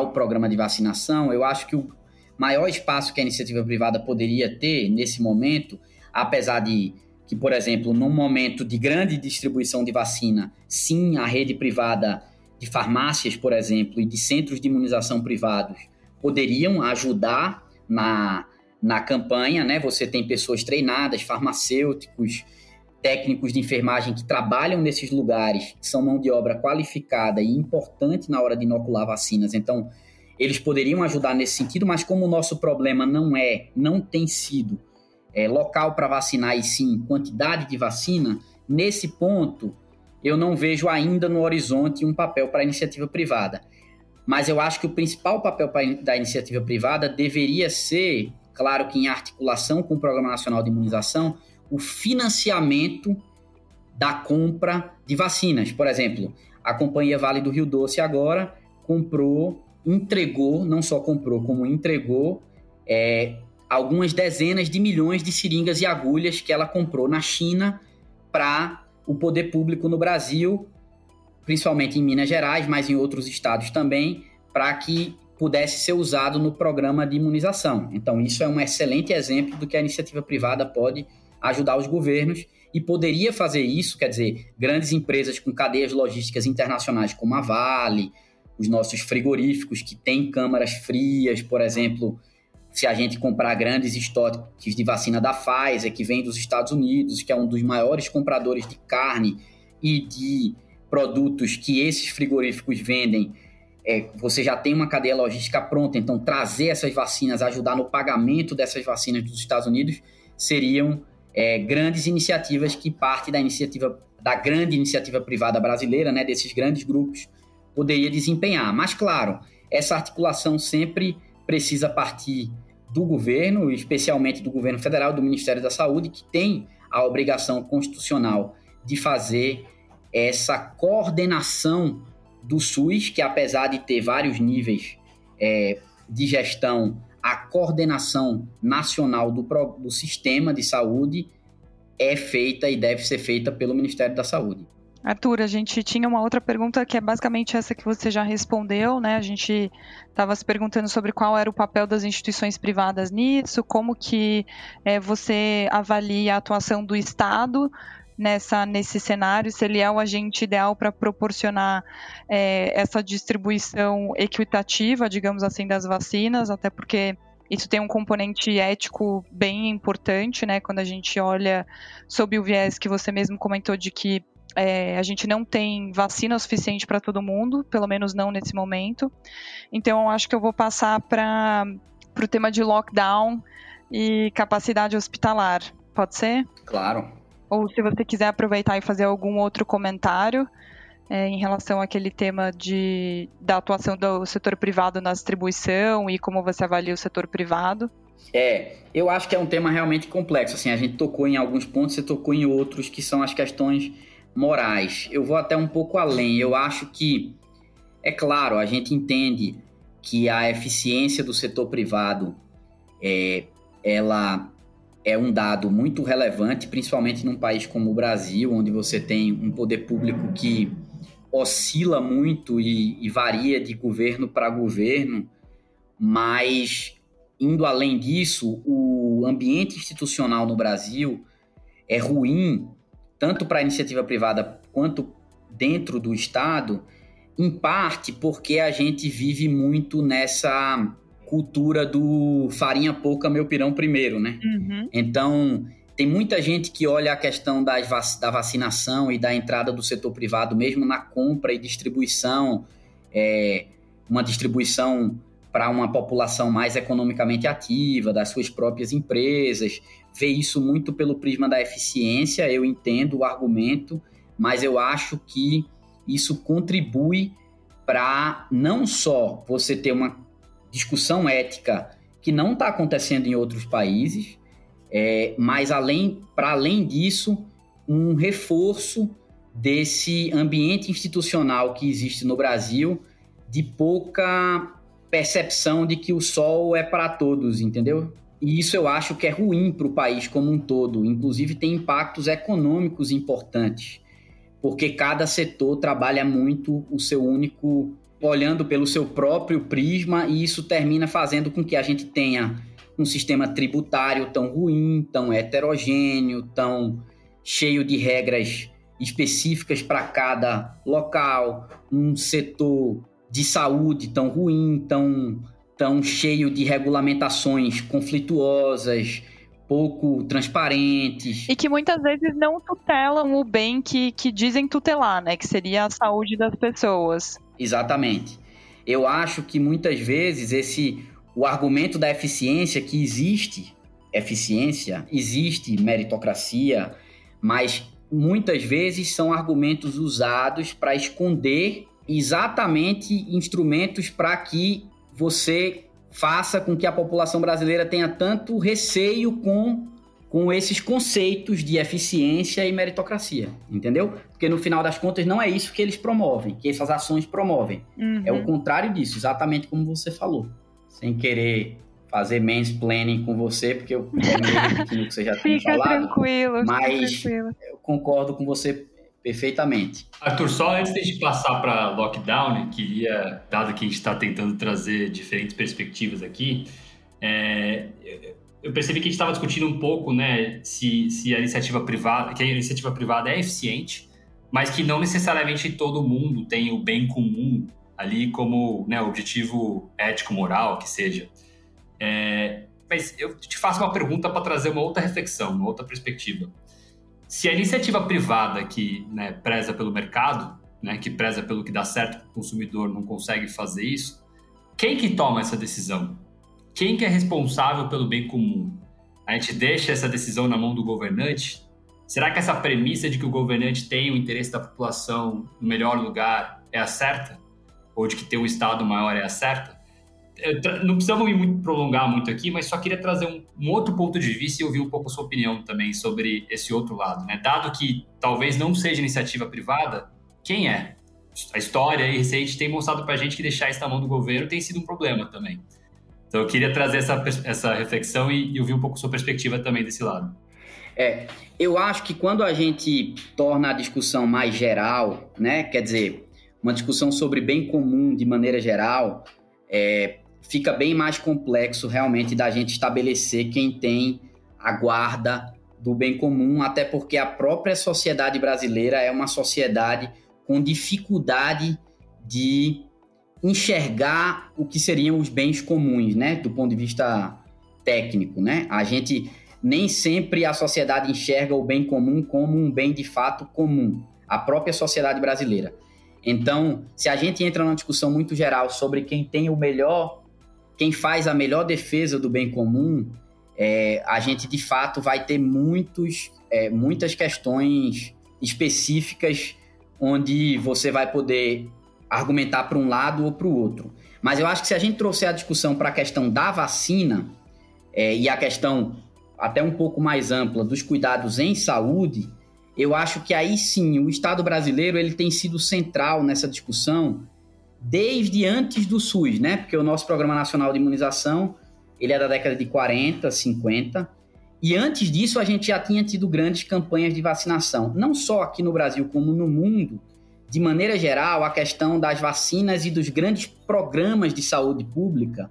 o programa de vacinação, eu acho que o maior espaço que a iniciativa privada poderia ter nesse momento, apesar de que, por exemplo, num momento de grande distribuição de vacina, sim, a rede privada de farmácias, por exemplo, e de centros de imunização privados poderiam ajudar na na campanha, né? Você tem pessoas treinadas, farmacêuticos, técnicos de enfermagem que trabalham nesses lugares, que são mão de obra qualificada e importante na hora de inocular vacinas. Então, eles poderiam ajudar nesse sentido, mas como o nosso problema não é, não tem sido é, local para vacinar e sim quantidade de vacina, nesse ponto eu não vejo ainda no horizonte um papel para a iniciativa privada. Mas eu acho que o principal papel da iniciativa privada deveria ser claro que em articulação com o Programa Nacional de Imunização, o financiamento da compra de vacinas. Por exemplo, a Companhia Vale do Rio Doce agora comprou, entregou, não só comprou, como entregou é, algumas dezenas de milhões de seringas e agulhas que ela comprou na China para o poder público no Brasil, principalmente em Minas Gerais, mas em outros estados também, para que pudesse ser usado no programa de imunização. Então, isso é um excelente exemplo do que a iniciativa privada pode ajudar os governos e poderia fazer isso, quer dizer, grandes empresas com cadeias logísticas internacionais como a Vale, os nossos frigoríficos que têm câmaras frias, por exemplo, se a gente comprar grandes estoques de vacina da Pfizer, que vem dos Estados Unidos, que é um dos maiores compradores de carne e de produtos que esses frigoríficos vendem é, você já tem uma cadeia logística pronta, então trazer essas vacinas, ajudar no pagamento dessas vacinas dos Estados Unidos, seriam é, grandes iniciativas que parte da iniciativa, da grande iniciativa privada brasileira, né, desses grandes grupos, poderia desempenhar. Mas, claro, essa articulação sempre precisa partir do governo, especialmente do governo federal, do Ministério da Saúde, que tem a obrigação constitucional de fazer essa coordenação do SUS, que apesar de ter vários níveis é, de gestão, a coordenação nacional do, do sistema de saúde é feita e deve ser feita pelo Ministério da Saúde. Arthur, a gente tinha uma outra pergunta que é basicamente essa que você já respondeu, né? A gente estava se perguntando sobre qual era o papel das instituições privadas nisso, como que é, você avalia a atuação do Estado nessa nesse cenário, se ele é o agente ideal para proporcionar é, essa distribuição equitativa, digamos assim, das vacinas, até porque isso tem um componente ético bem importante, né? Quando a gente olha sob o viés que você mesmo comentou de que é, a gente não tem vacina suficiente para todo mundo, pelo menos não nesse momento. Então, eu acho que eu vou passar para o tema de lockdown e capacidade hospitalar. Pode ser? Claro. Ou se você quiser aproveitar e fazer algum outro comentário é, em relação àquele tema de, da atuação do setor privado na distribuição e como você avalia o setor privado. É, eu acho que é um tema realmente complexo. Assim, a gente tocou em alguns pontos, você tocou em outros, que são as questões morais. Eu vou até um pouco além. Eu acho que, é claro, a gente entende que a eficiência do setor privado é, ela é um dado muito relevante, principalmente num país como o Brasil, onde você tem um poder público que oscila muito e, e varia de governo para governo, mas indo além disso, o ambiente institucional no Brasil é ruim tanto para a iniciativa privada quanto dentro do Estado, em parte porque a gente vive muito nessa cultura do farinha pouca, meu pirão primeiro, né? Uhum. Então, tem muita gente que olha a questão das da vacinação e da entrada do setor privado, mesmo na compra e distribuição, é, uma distribuição para uma população mais economicamente ativa, das suas próprias empresas, vê isso muito pelo prisma da eficiência. Eu entendo o argumento, mas eu acho que isso contribui para não só você ter uma discussão ética que não está acontecendo em outros países, é, mas além, para além disso, um reforço desse ambiente institucional que existe no Brasil de pouca percepção de que o sol é para todos, entendeu? E isso eu acho que é ruim para o país como um todo. Inclusive, tem impactos econômicos importantes, porque cada setor trabalha muito o seu único, olhando pelo seu próprio prisma, e isso termina fazendo com que a gente tenha um sistema tributário tão ruim, tão heterogêneo, tão cheio de regras específicas para cada local, um setor de saúde tão ruim, tão, tão cheio de regulamentações conflituosas, pouco transparentes. E que muitas vezes não tutelam o bem que, que dizem tutelar, né? Que seria a saúde das pessoas. Exatamente. Eu acho que muitas vezes esse o argumento da eficiência que existe, eficiência, existe meritocracia, mas muitas vezes são argumentos usados para esconder exatamente instrumentos para que você faça com que a população brasileira tenha tanto receio com, com esses conceitos de eficiência e meritocracia, entendeu? Porque no final das contas não é isso que eles promovem, que essas ações promovem. Uhum. É o contrário disso, exatamente como você falou. Sem querer fazer mansplaining com você, porque eu <laughs> terminei o que você já tinha falado. Tranquilo, mas tranquilo. eu concordo com você perfeitamente. Arthur, só antes de passar para lockdown, queria, dado que a gente está tentando trazer diferentes perspectivas aqui, é, eu percebi que a gente estava discutindo um pouco, né, se, se a iniciativa privada, que a iniciativa privada é eficiente, mas que não necessariamente todo mundo tem o bem comum ali como né, objetivo ético-moral, que seja. É, mas eu te faço uma pergunta para trazer uma outra reflexão, uma outra perspectiva se a iniciativa privada que né, preza pelo mercado, né, que preza pelo que dá certo para o consumidor, não consegue fazer isso, quem que toma essa decisão? Quem que é responsável pelo bem comum? A gente deixa essa decisão na mão do governante? Será que essa premissa de que o governante tem o interesse da população no melhor lugar é a certa? Ou de que ter um Estado maior é a certa? Não precisamos me prolongar muito aqui, mas só queria trazer um, um, outro ponto de vista e ouvir um pouco a sua opinião também sobre esse outro lado. Né? Dado que talvez não seja iniciativa privada, quem é? A história recente tem mostrado para a gente que deixar isso na mão do governo tem sido um problema também. Então eu queria trazer essa, essa reflexão e, e ouvir um pouco a sua perspectiva também desse lado. É, eu acho que quando a gente torna a discussão mais geral, né, quer dizer, uma discussão sobre bem comum de maneira geral, é, fica bem mais complexo realmente da gente estabelecer quem tem a guarda do bem comum, até porque a própria sociedade brasileira é uma sociedade com dificuldade de enxergar o que seriam os bens comuns, né, do ponto de vista técnico, né? A gente nem sempre a sociedade enxerga o bem comum como um bem de fato comum, a própria sociedade brasileira. Então, se a gente entra numa discussão muito geral sobre quem tem o melhor quem faz a melhor defesa do bem comum, é, a gente de fato vai ter muitos, é, muitas questões específicas onde você vai poder argumentar para um lado ou para o outro. Mas eu acho que se a gente trouxer a discussão para a questão da vacina é, e a questão até um pouco mais ampla dos cuidados em saúde, eu acho que aí sim o Estado brasileiro ele tem sido central nessa discussão desde antes do SUS, né? Porque o nosso Programa Nacional de Imunização, ele é da década de 40, 50, e antes disso a gente já tinha tido grandes campanhas de vacinação, não só aqui no Brasil como no mundo. De maneira geral, a questão das vacinas e dos grandes programas de saúde pública,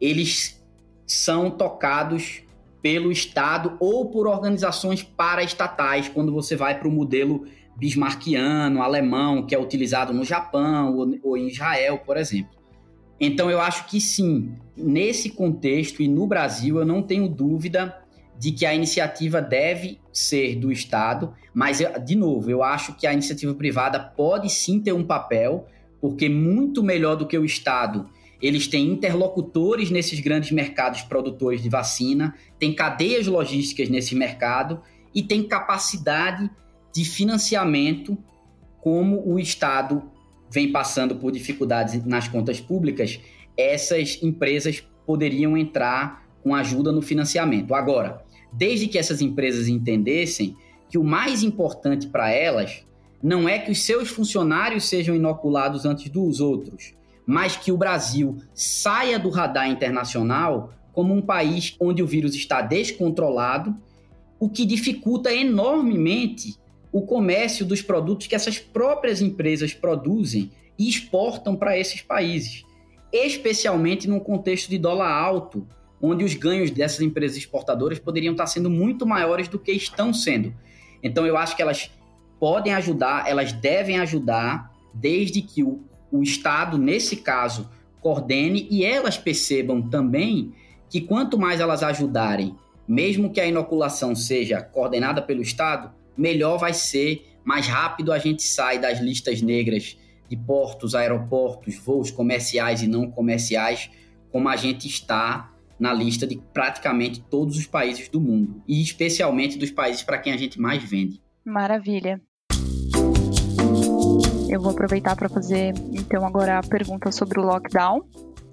eles são tocados pelo Estado ou por organizações paraestatais, quando você vai para o modelo bismarckiano, alemão, que é utilizado no Japão ou, ou em Israel, por exemplo. Então, eu acho que sim, nesse contexto e no Brasil, eu não tenho dúvida de que a iniciativa deve ser do Estado, mas, de novo, eu acho que a iniciativa privada pode sim ter um papel, porque muito melhor do que o Estado, eles têm interlocutores nesses grandes mercados produtores de vacina, têm cadeias logísticas nesse mercado e têm capacidade de financiamento, como o Estado vem passando por dificuldades nas contas públicas, essas empresas poderiam entrar com ajuda no financiamento. Agora, desde que essas empresas entendessem que o mais importante para elas não é que os seus funcionários sejam inoculados antes dos outros, mas que o Brasil saia do radar internacional como um país onde o vírus está descontrolado, o que dificulta enormemente o comércio dos produtos que essas próprias empresas produzem e exportam para esses países, especialmente num contexto de dólar alto, onde os ganhos dessas empresas exportadoras poderiam estar sendo muito maiores do que estão sendo. Então, eu acho que elas podem ajudar, elas devem ajudar, desde que o, o Estado, nesse caso, coordene e elas percebam também que quanto mais elas ajudarem, mesmo que a inoculação seja coordenada pelo Estado, melhor vai ser, mais rápido a gente sai das listas negras de portos, aeroportos, voos comerciais e não comerciais, como a gente está na lista de praticamente todos os países do mundo, e especialmente dos países para quem a gente mais vende. Maravilha. Eu vou aproveitar para fazer então agora a pergunta sobre o lockdown.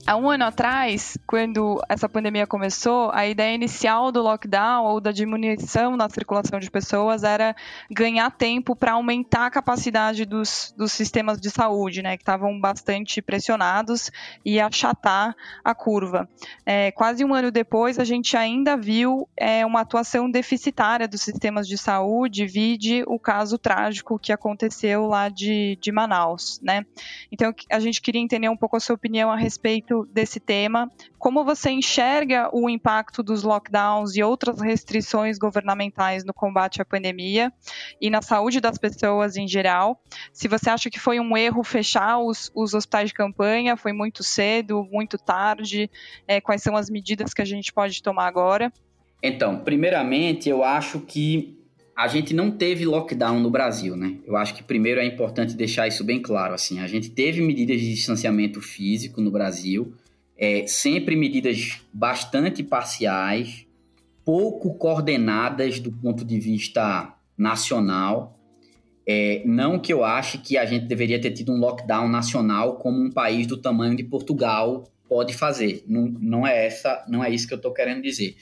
Há um ano atrás, quando essa pandemia começou, a ideia inicial do lockdown ou da diminuição na circulação de pessoas era ganhar tempo para aumentar a capacidade dos, dos sistemas de saúde, né, que estavam bastante pressionados e achatar a curva. É, quase um ano depois, a gente ainda viu é, uma atuação deficitária dos sistemas de saúde, vide o caso trágico que aconteceu lá de, de Manaus, né? Então, a gente queria entender um pouco a sua opinião a respeito desse tema, como você enxerga o impacto dos lockdowns e outras restrições governamentais no combate à pandemia e na saúde das pessoas em geral. Se você acha que foi um erro fechar os, os hospitais de campanha, foi muito cedo, muito tarde, é, quais são as medidas que a gente pode tomar agora? Então, primeiramente, eu acho que a gente não teve lockdown no Brasil, né? Eu acho que primeiro é importante deixar isso bem claro. Assim, a gente teve medidas de distanciamento físico no Brasil, é, sempre medidas bastante parciais, pouco coordenadas do ponto de vista nacional. É, não que eu ache que a gente deveria ter tido um lockdown nacional como um país do tamanho de Portugal pode fazer. Não, não é essa, não é isso que eu estou querendo dizer.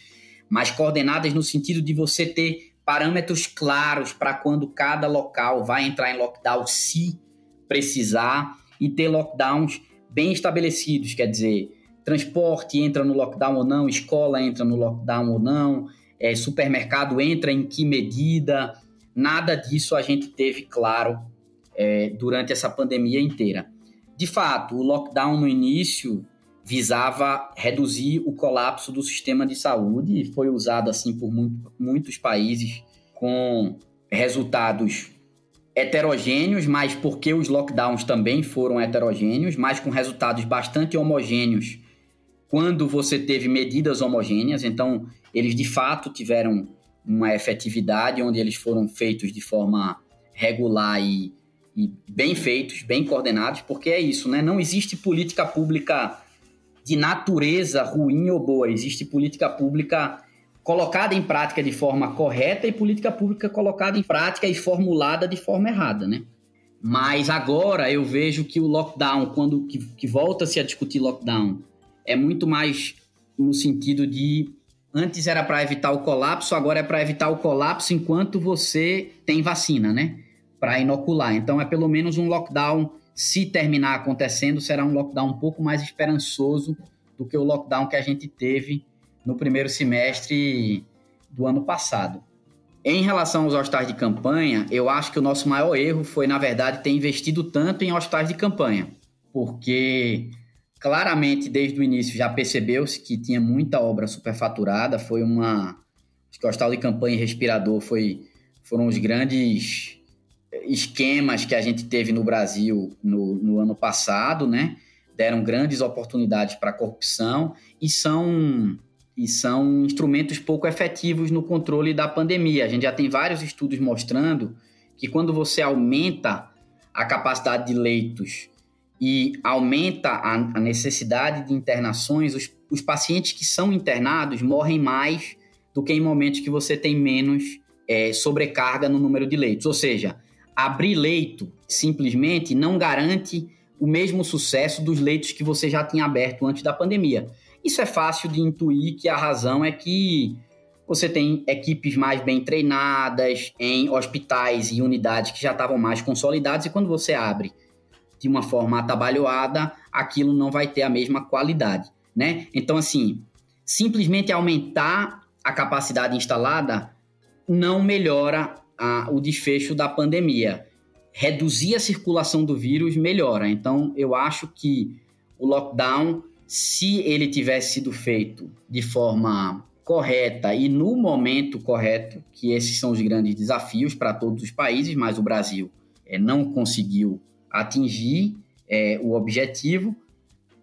Mas coordenadas no sentido de você ter parâmetros claros para quando cada local vai entrar em lockdown, se precisar, e ter lockdowns bem estabelecidos, quer dizer, transporte entra no lockdown ou não, escola entra no lockdown ou não, é, supermercado entra em que medida, nada disso a gente teve claro é, durante essa pandemia inteira. De fato, o lockdown no início visava reduzir o colapso do sistema de saúde e foi usado assim por muito, muitos países com resultados heterogêneos, mas porque os lockdowns também foram heterogêneos, mas com resultados bastante homogêneos quando você teve medidas homogêneas. Então, eles de fato tiveram uma efetividade onde eles foram feitos de forma regular e, e bem feitos, bem coordenados, porque é isso, né? Não existe política pública de natureza ruim ou boa, existe política pública colocada em prática de forma correta e política pública colocada em prática e formulada de forma errada, né? Mas agora eu vejo que o lockdown, quando que, que volta-se a discutir lockdown, é muito mais no sentido de antes era para evitar o colapso, agora é para evitar o colapso enquanto você tem vacina, né? Para inocular. Então é pelo menos um lockdown, se terminar acontecendo, será um lockdown um pouco mais esperançoso do que o lockdown que a gente teve no primeiro semestre do ano passado. Em relação aos hospitais de campanha, eu acho que o nosso maior erro foi, na verdade, ter investido tanto em hospitais de campanha, porque claramente desde o início já percebeu-se que tinha muita obra superfaturada, foi uma acho que o de campanha e respirador foi foram os grandes esquemas que a gente teve no Brasil no, no ano passado, né? Deram grandes oportunidades para a corrupção e são e são instrumentos pouco efetivos no controle da pandemia. A gente já tem vários estudos mostrando que quando você aumenta a capacidade de leitos e aumenta a, a necessidade de internações, os, os pacientes que são internados morrem mais do que em momentos que você tem menos é, sobrecarga no número de leitos. Ou seja, abrir leito simplesmente não garante o mesmo sucesso dos leitos que você já tinha aberto antes da pandemia. Isso é fácil de intuir que a razão é que você tem equipes mais bem treinadas em hospitais e unidades que já estavam mais consolidados, e quando você abre de uma forma atabalhoada, aquilo não vai ter a mesma qualidade, né? Então, assim, simplesmente aumentar a capacidade instalada não melhora a, o desfecho da pandemia. Reduzir a circulação do vírus melhora. Então, eu acho que o lockdown se ele tivesse sido feito de forma correta e no momento correto, que esses são os grandes desafios para todos os países, mas o Brasil é, não conseguiu atingir é, o objetivo,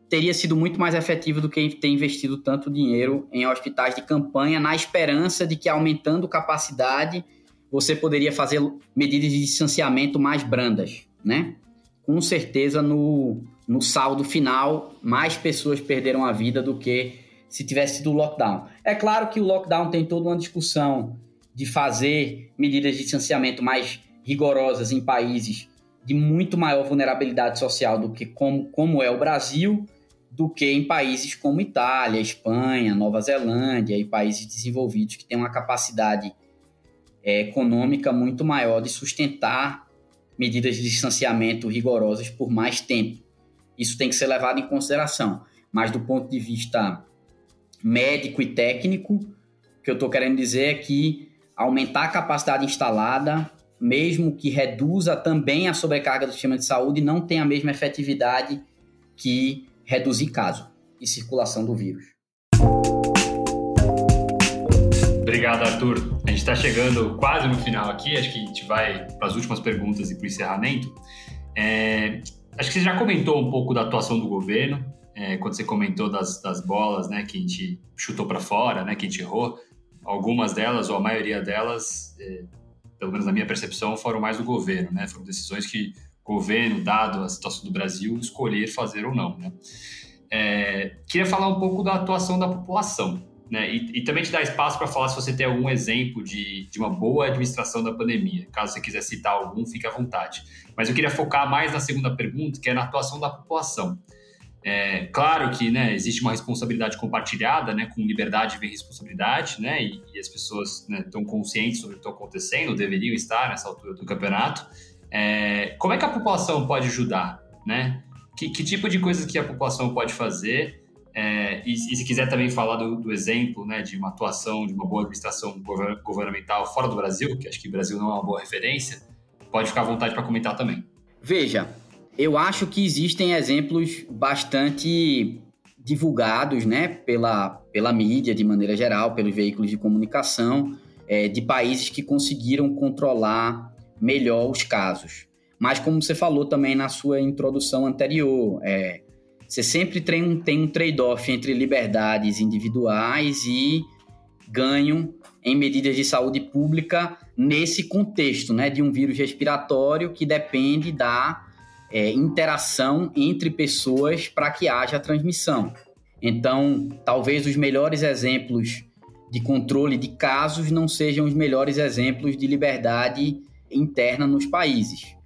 teria sido muito mais efetivo do que ter investido tanto dinheiro em hospitais de campanha, na esperança de que aumentando capacidade você poderia fazer medidas de distanciamento mais brandas, né? Com certeza no, no saldo final, mais pessoas perderam a vida do que se tivesse sido lockdown. É claro que o lockdown tem toda uma discussão de fazer medidas de distanciamento mais rigorosas em países de muito maior vulnerabilidade social do que como, como é o Brasil, do que em países como Itália, Espanha, Nova Zelândia e países desenvolvidos que têm uma capacidade é, econômica muito maior de sustentar medidas de distanciamento rigorosas por mais tempo. Isso tem que ser levado em consideração. Mas do ponto de vista médico e técnico, o que eu estou querendo dizer é que aumentar a capacidade instalada, mesmo que reduza também a sobrecarga do sistema de saúde, não tem a mesma efetividade que reduzir caso e circulação do vírus. Obrigado, Arthur. A gente está chegando quase no final aqui, acho que a gente vai para as últimas perguntas e para o encerramento. É, Acho que você já comentou um pouco da atuação do governo, é, quando você comentou das, das bolas né, que a gente chutou para fora, né, que a gente errou. Algumas delas, ou a maioria delas, é, pelo menos na minha percepção, foram mais do governo. Né? Foram decisões que o governo, dado a situação do Brasil, escolher fazer ou não. Né? É, queria falar um pouco da atuação da população. Né? E, e, também te dar espaço para falar se você tem algum exemplo de, de uma boa administração da pandemia. Caso você quiser citar algum, fique à vontade. Mas eu queria focar mais na segunda pergunta, que é na atuação da população. É, claro que né, existe uma responsabilidade compartilhada, né, com liberdade vem responsabilidade, né, e, e as pessoas estão né, conscientes sobre o que está acontecendo, deveriam estar nessa altura do campeonato. É, como é que a população pode ajudar? Né? Que, que, tipo de coisas que a população pode fazer? É, e, e, se quiser também falar do, do, exemplo né, de uma atuação, de uma boa administração governamental fora do Brasil, que acho que o Brasil não é uma boa referência, pode ficar à vontade para comentar também. Veja, eu acho que existem exemplos bastante divulgados né, pela, pela mídia, de maneira geral, pelos veículos de comunicação, é, de países que conseguiram controlar melhor os casos. Mas, como você falou também na sua introdução anterior, é, você sempre tem um, tem um trade-off entre liberdades individuais e ganho em medidas de saúde pública nesse contexto né, de um vírus respiratório que depende da é, interação entre pessoas para que haja transmissão. Então, talvez os melhores exemplos de controle de casos não sejam os melhores exemplos de liberdade interna nos países.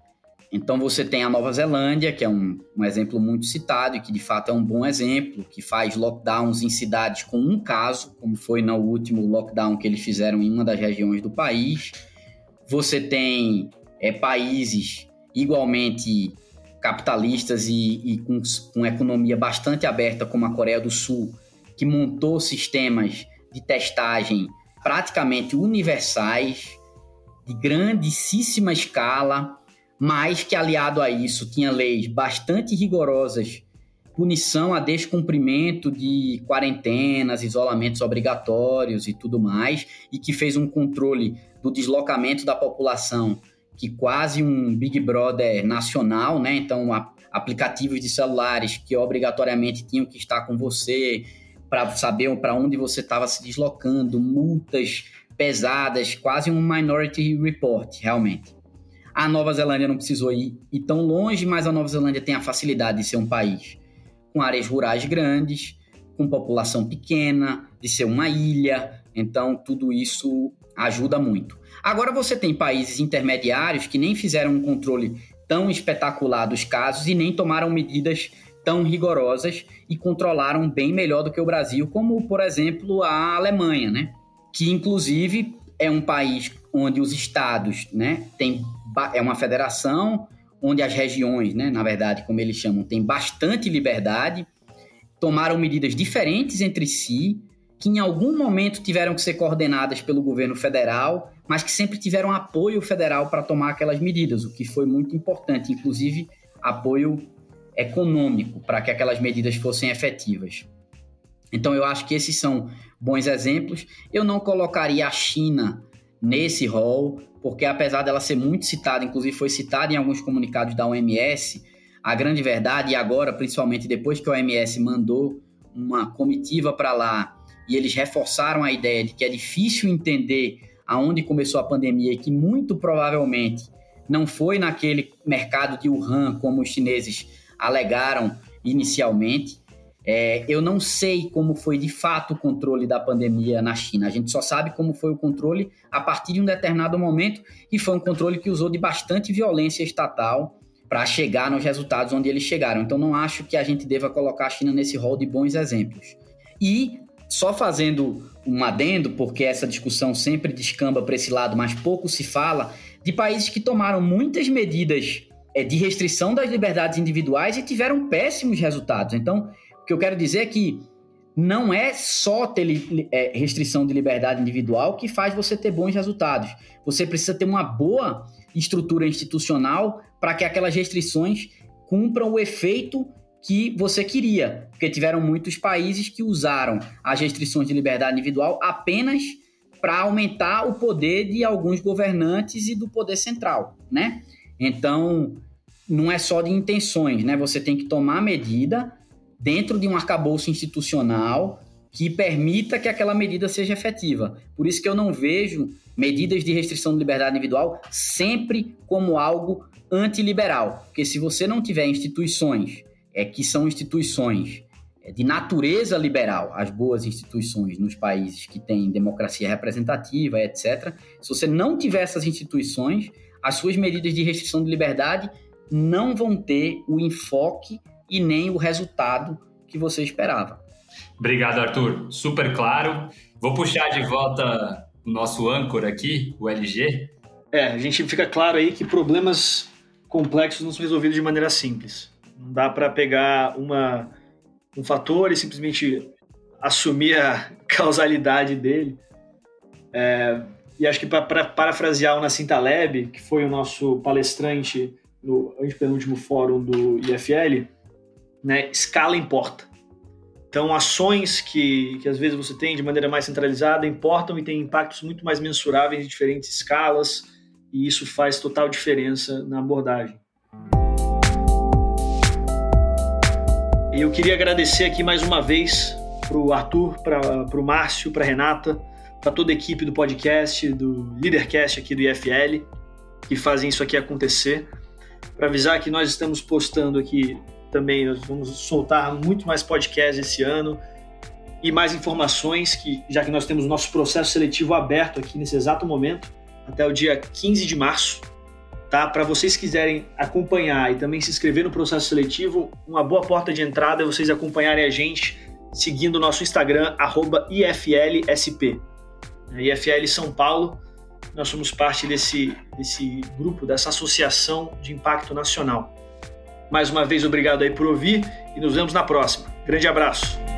Então você tem a Nova Zelândia, que é um, um, exemplo muito citado e que de fato é um bom exemplo, que faz lockdowns em cidades com um caso, como foi no último lockdown que eles fizeram em uma das regiões do país. Você tem é, países igualmente capitalistas e, e com, com economia bastante aberta, como a Coreia do Sul, que montou sistemas de testagem praticamente universais, de grandíssima escala, mas que aliado a isso tinha leis bastante rigorosas, punição a descumprimento de quarentenas, isolamentos obrigatórios e tudo mais, e que fez um controle do deslocamento da população que quase um Big Brother nacional, né? Então, aplicativos de celulares que obrigatoriamente tinham que estar com você para saber para onde você estava se deslocando, multas pesadas, quase um Minority Report, realmente. A Nova Zelândia não precisou ir, ir tão longe, mas a Nova Zelândia tem a facilidade de ser um país com áreas rurais grandes, com população pequena, de ser uma ilha, então tudo isso ajuda muito. Agora você tem países intermediários que nem fizeram um controle tão espetacular dos casos e nem tomaram medidas tão rigorosas e controlaram bem melhor do que o Brasil, como por exemplo a Alemanha, né? Que inclusive é um país onde os estados, né, tem é uma federação onde as regiões, né, na verdade, como eles chamam, têm bastante liberdade, tomaram medidas diferentes entre si, que em algum momento tiveram que ser coordenadas pelo governo federal, mas que sempre tiveram apoio federal para tomar aquelas medidas, o que foi muito importante, inclusive apoio econômico para que aquelas medidas fossem efetivas. Então eu acho que esses são bons exemplos. Eu não colocaria a China nesse rol, porque apesar dela ser muito citada, inclusive foi citada em alguns comunicados da OMS, a grande verdade, e agora, principalmente depois que a OMS mandou uma comitiva para lá e eles reforçaram a ideia de que é difícil entender aonde começou a pandemia e que muito provavelmente não foi naquele mercado de Wuhan, como os chineses alegaram inicialmente. É, eu não sei como foi de fato o controle da pandemia na China. A gente só sabe como foi o controle a partir de um determinado momento e foi um controle que usou de bastante violência estatal para chegar nos resultados onde eles chegaram. Então não acho que a gente deva colocar a China nesse rol de bons exemplos. E só fazendo um adendo, porque essa discussão sempre descamba para esse lado, mas pouco se fala, de países que tomaram muitas medidas é, de restrição das liberdades individuais e tiveram péssimos resultados. Então, o que eu quero dizer é que não é só ter é, restrição de liberdade individual que faz você ter bons resultados. Você precisa ter uma boa estrutura institucional para que aquelas restrições cumpram o efeito que você queria. Porque tiveram muitos países que usaram as restrições de liberdade individual apenas para aumentar o poder de alguns governantes e do poder central, né? Então, não é só de intenções, né? Você tem que tomar medida dentro de um arcabouço institucional que permita que aquela medida seja efetiva. Por isso que eu não vejo medidas de restrição de liberdade individual sempre como algo antiliberal. Porque se você não tiver instituições é, que são instituições é, de natureza liberal, as boas instituições nos países que têm democracia representativa, etc., se você não tiver essas instituições, as suas medidas de restrição de liberdade não vão ter o enfoque e nem o resultado que você esperava. Obrigado, Arthur. Super claro. Vou puxar de volta o nosso âncora aqui, o LG. É, a gente fica claro aí que problemas complexos não são resolvidos de maneira simples. Não dá para pegar uma, um fator e simplesmente assumir a <laughs> causalidade dele. É, e acho que para parafrasear o Nassim Taleb, que foi o nosso palestrante no penúltimo fórum do IFL, né, escala importa. Então, ações que, que às vezes você tem de maneira mais centralizada importam e têm impactos muito mais mensuráveis em diferentes escalas, e isso faz total diferença na abordagem. E eu queria agradecer aqui mais uma vez para o Arthur, para o Márcio, para Renata, para toda a equipe do podcast, do Leadercast aqui do IFL, que fazem isso aqui acontecer. Para avisar que nós estamos postando aqui também nós vamos soltar muito mais podcasts esse ano e mais informações, que já que nós temos o nosso processo seletivo aberto aqui nesse exato momento, até o dia 15 de março, tá? Para vocês quiserem acompanhar e também se inscrever no processo seletivo, uma boa porta de entrada é vocês acompanharem a gente seguindo o nosso Instagram, IFLSP. IFL São Paulo, nós somos parte desse, desse grupo, dessa associação de impacto nacional. Mais uma vez, obrigado aí por ouvir e nos vemos na próxima. Grande abraço.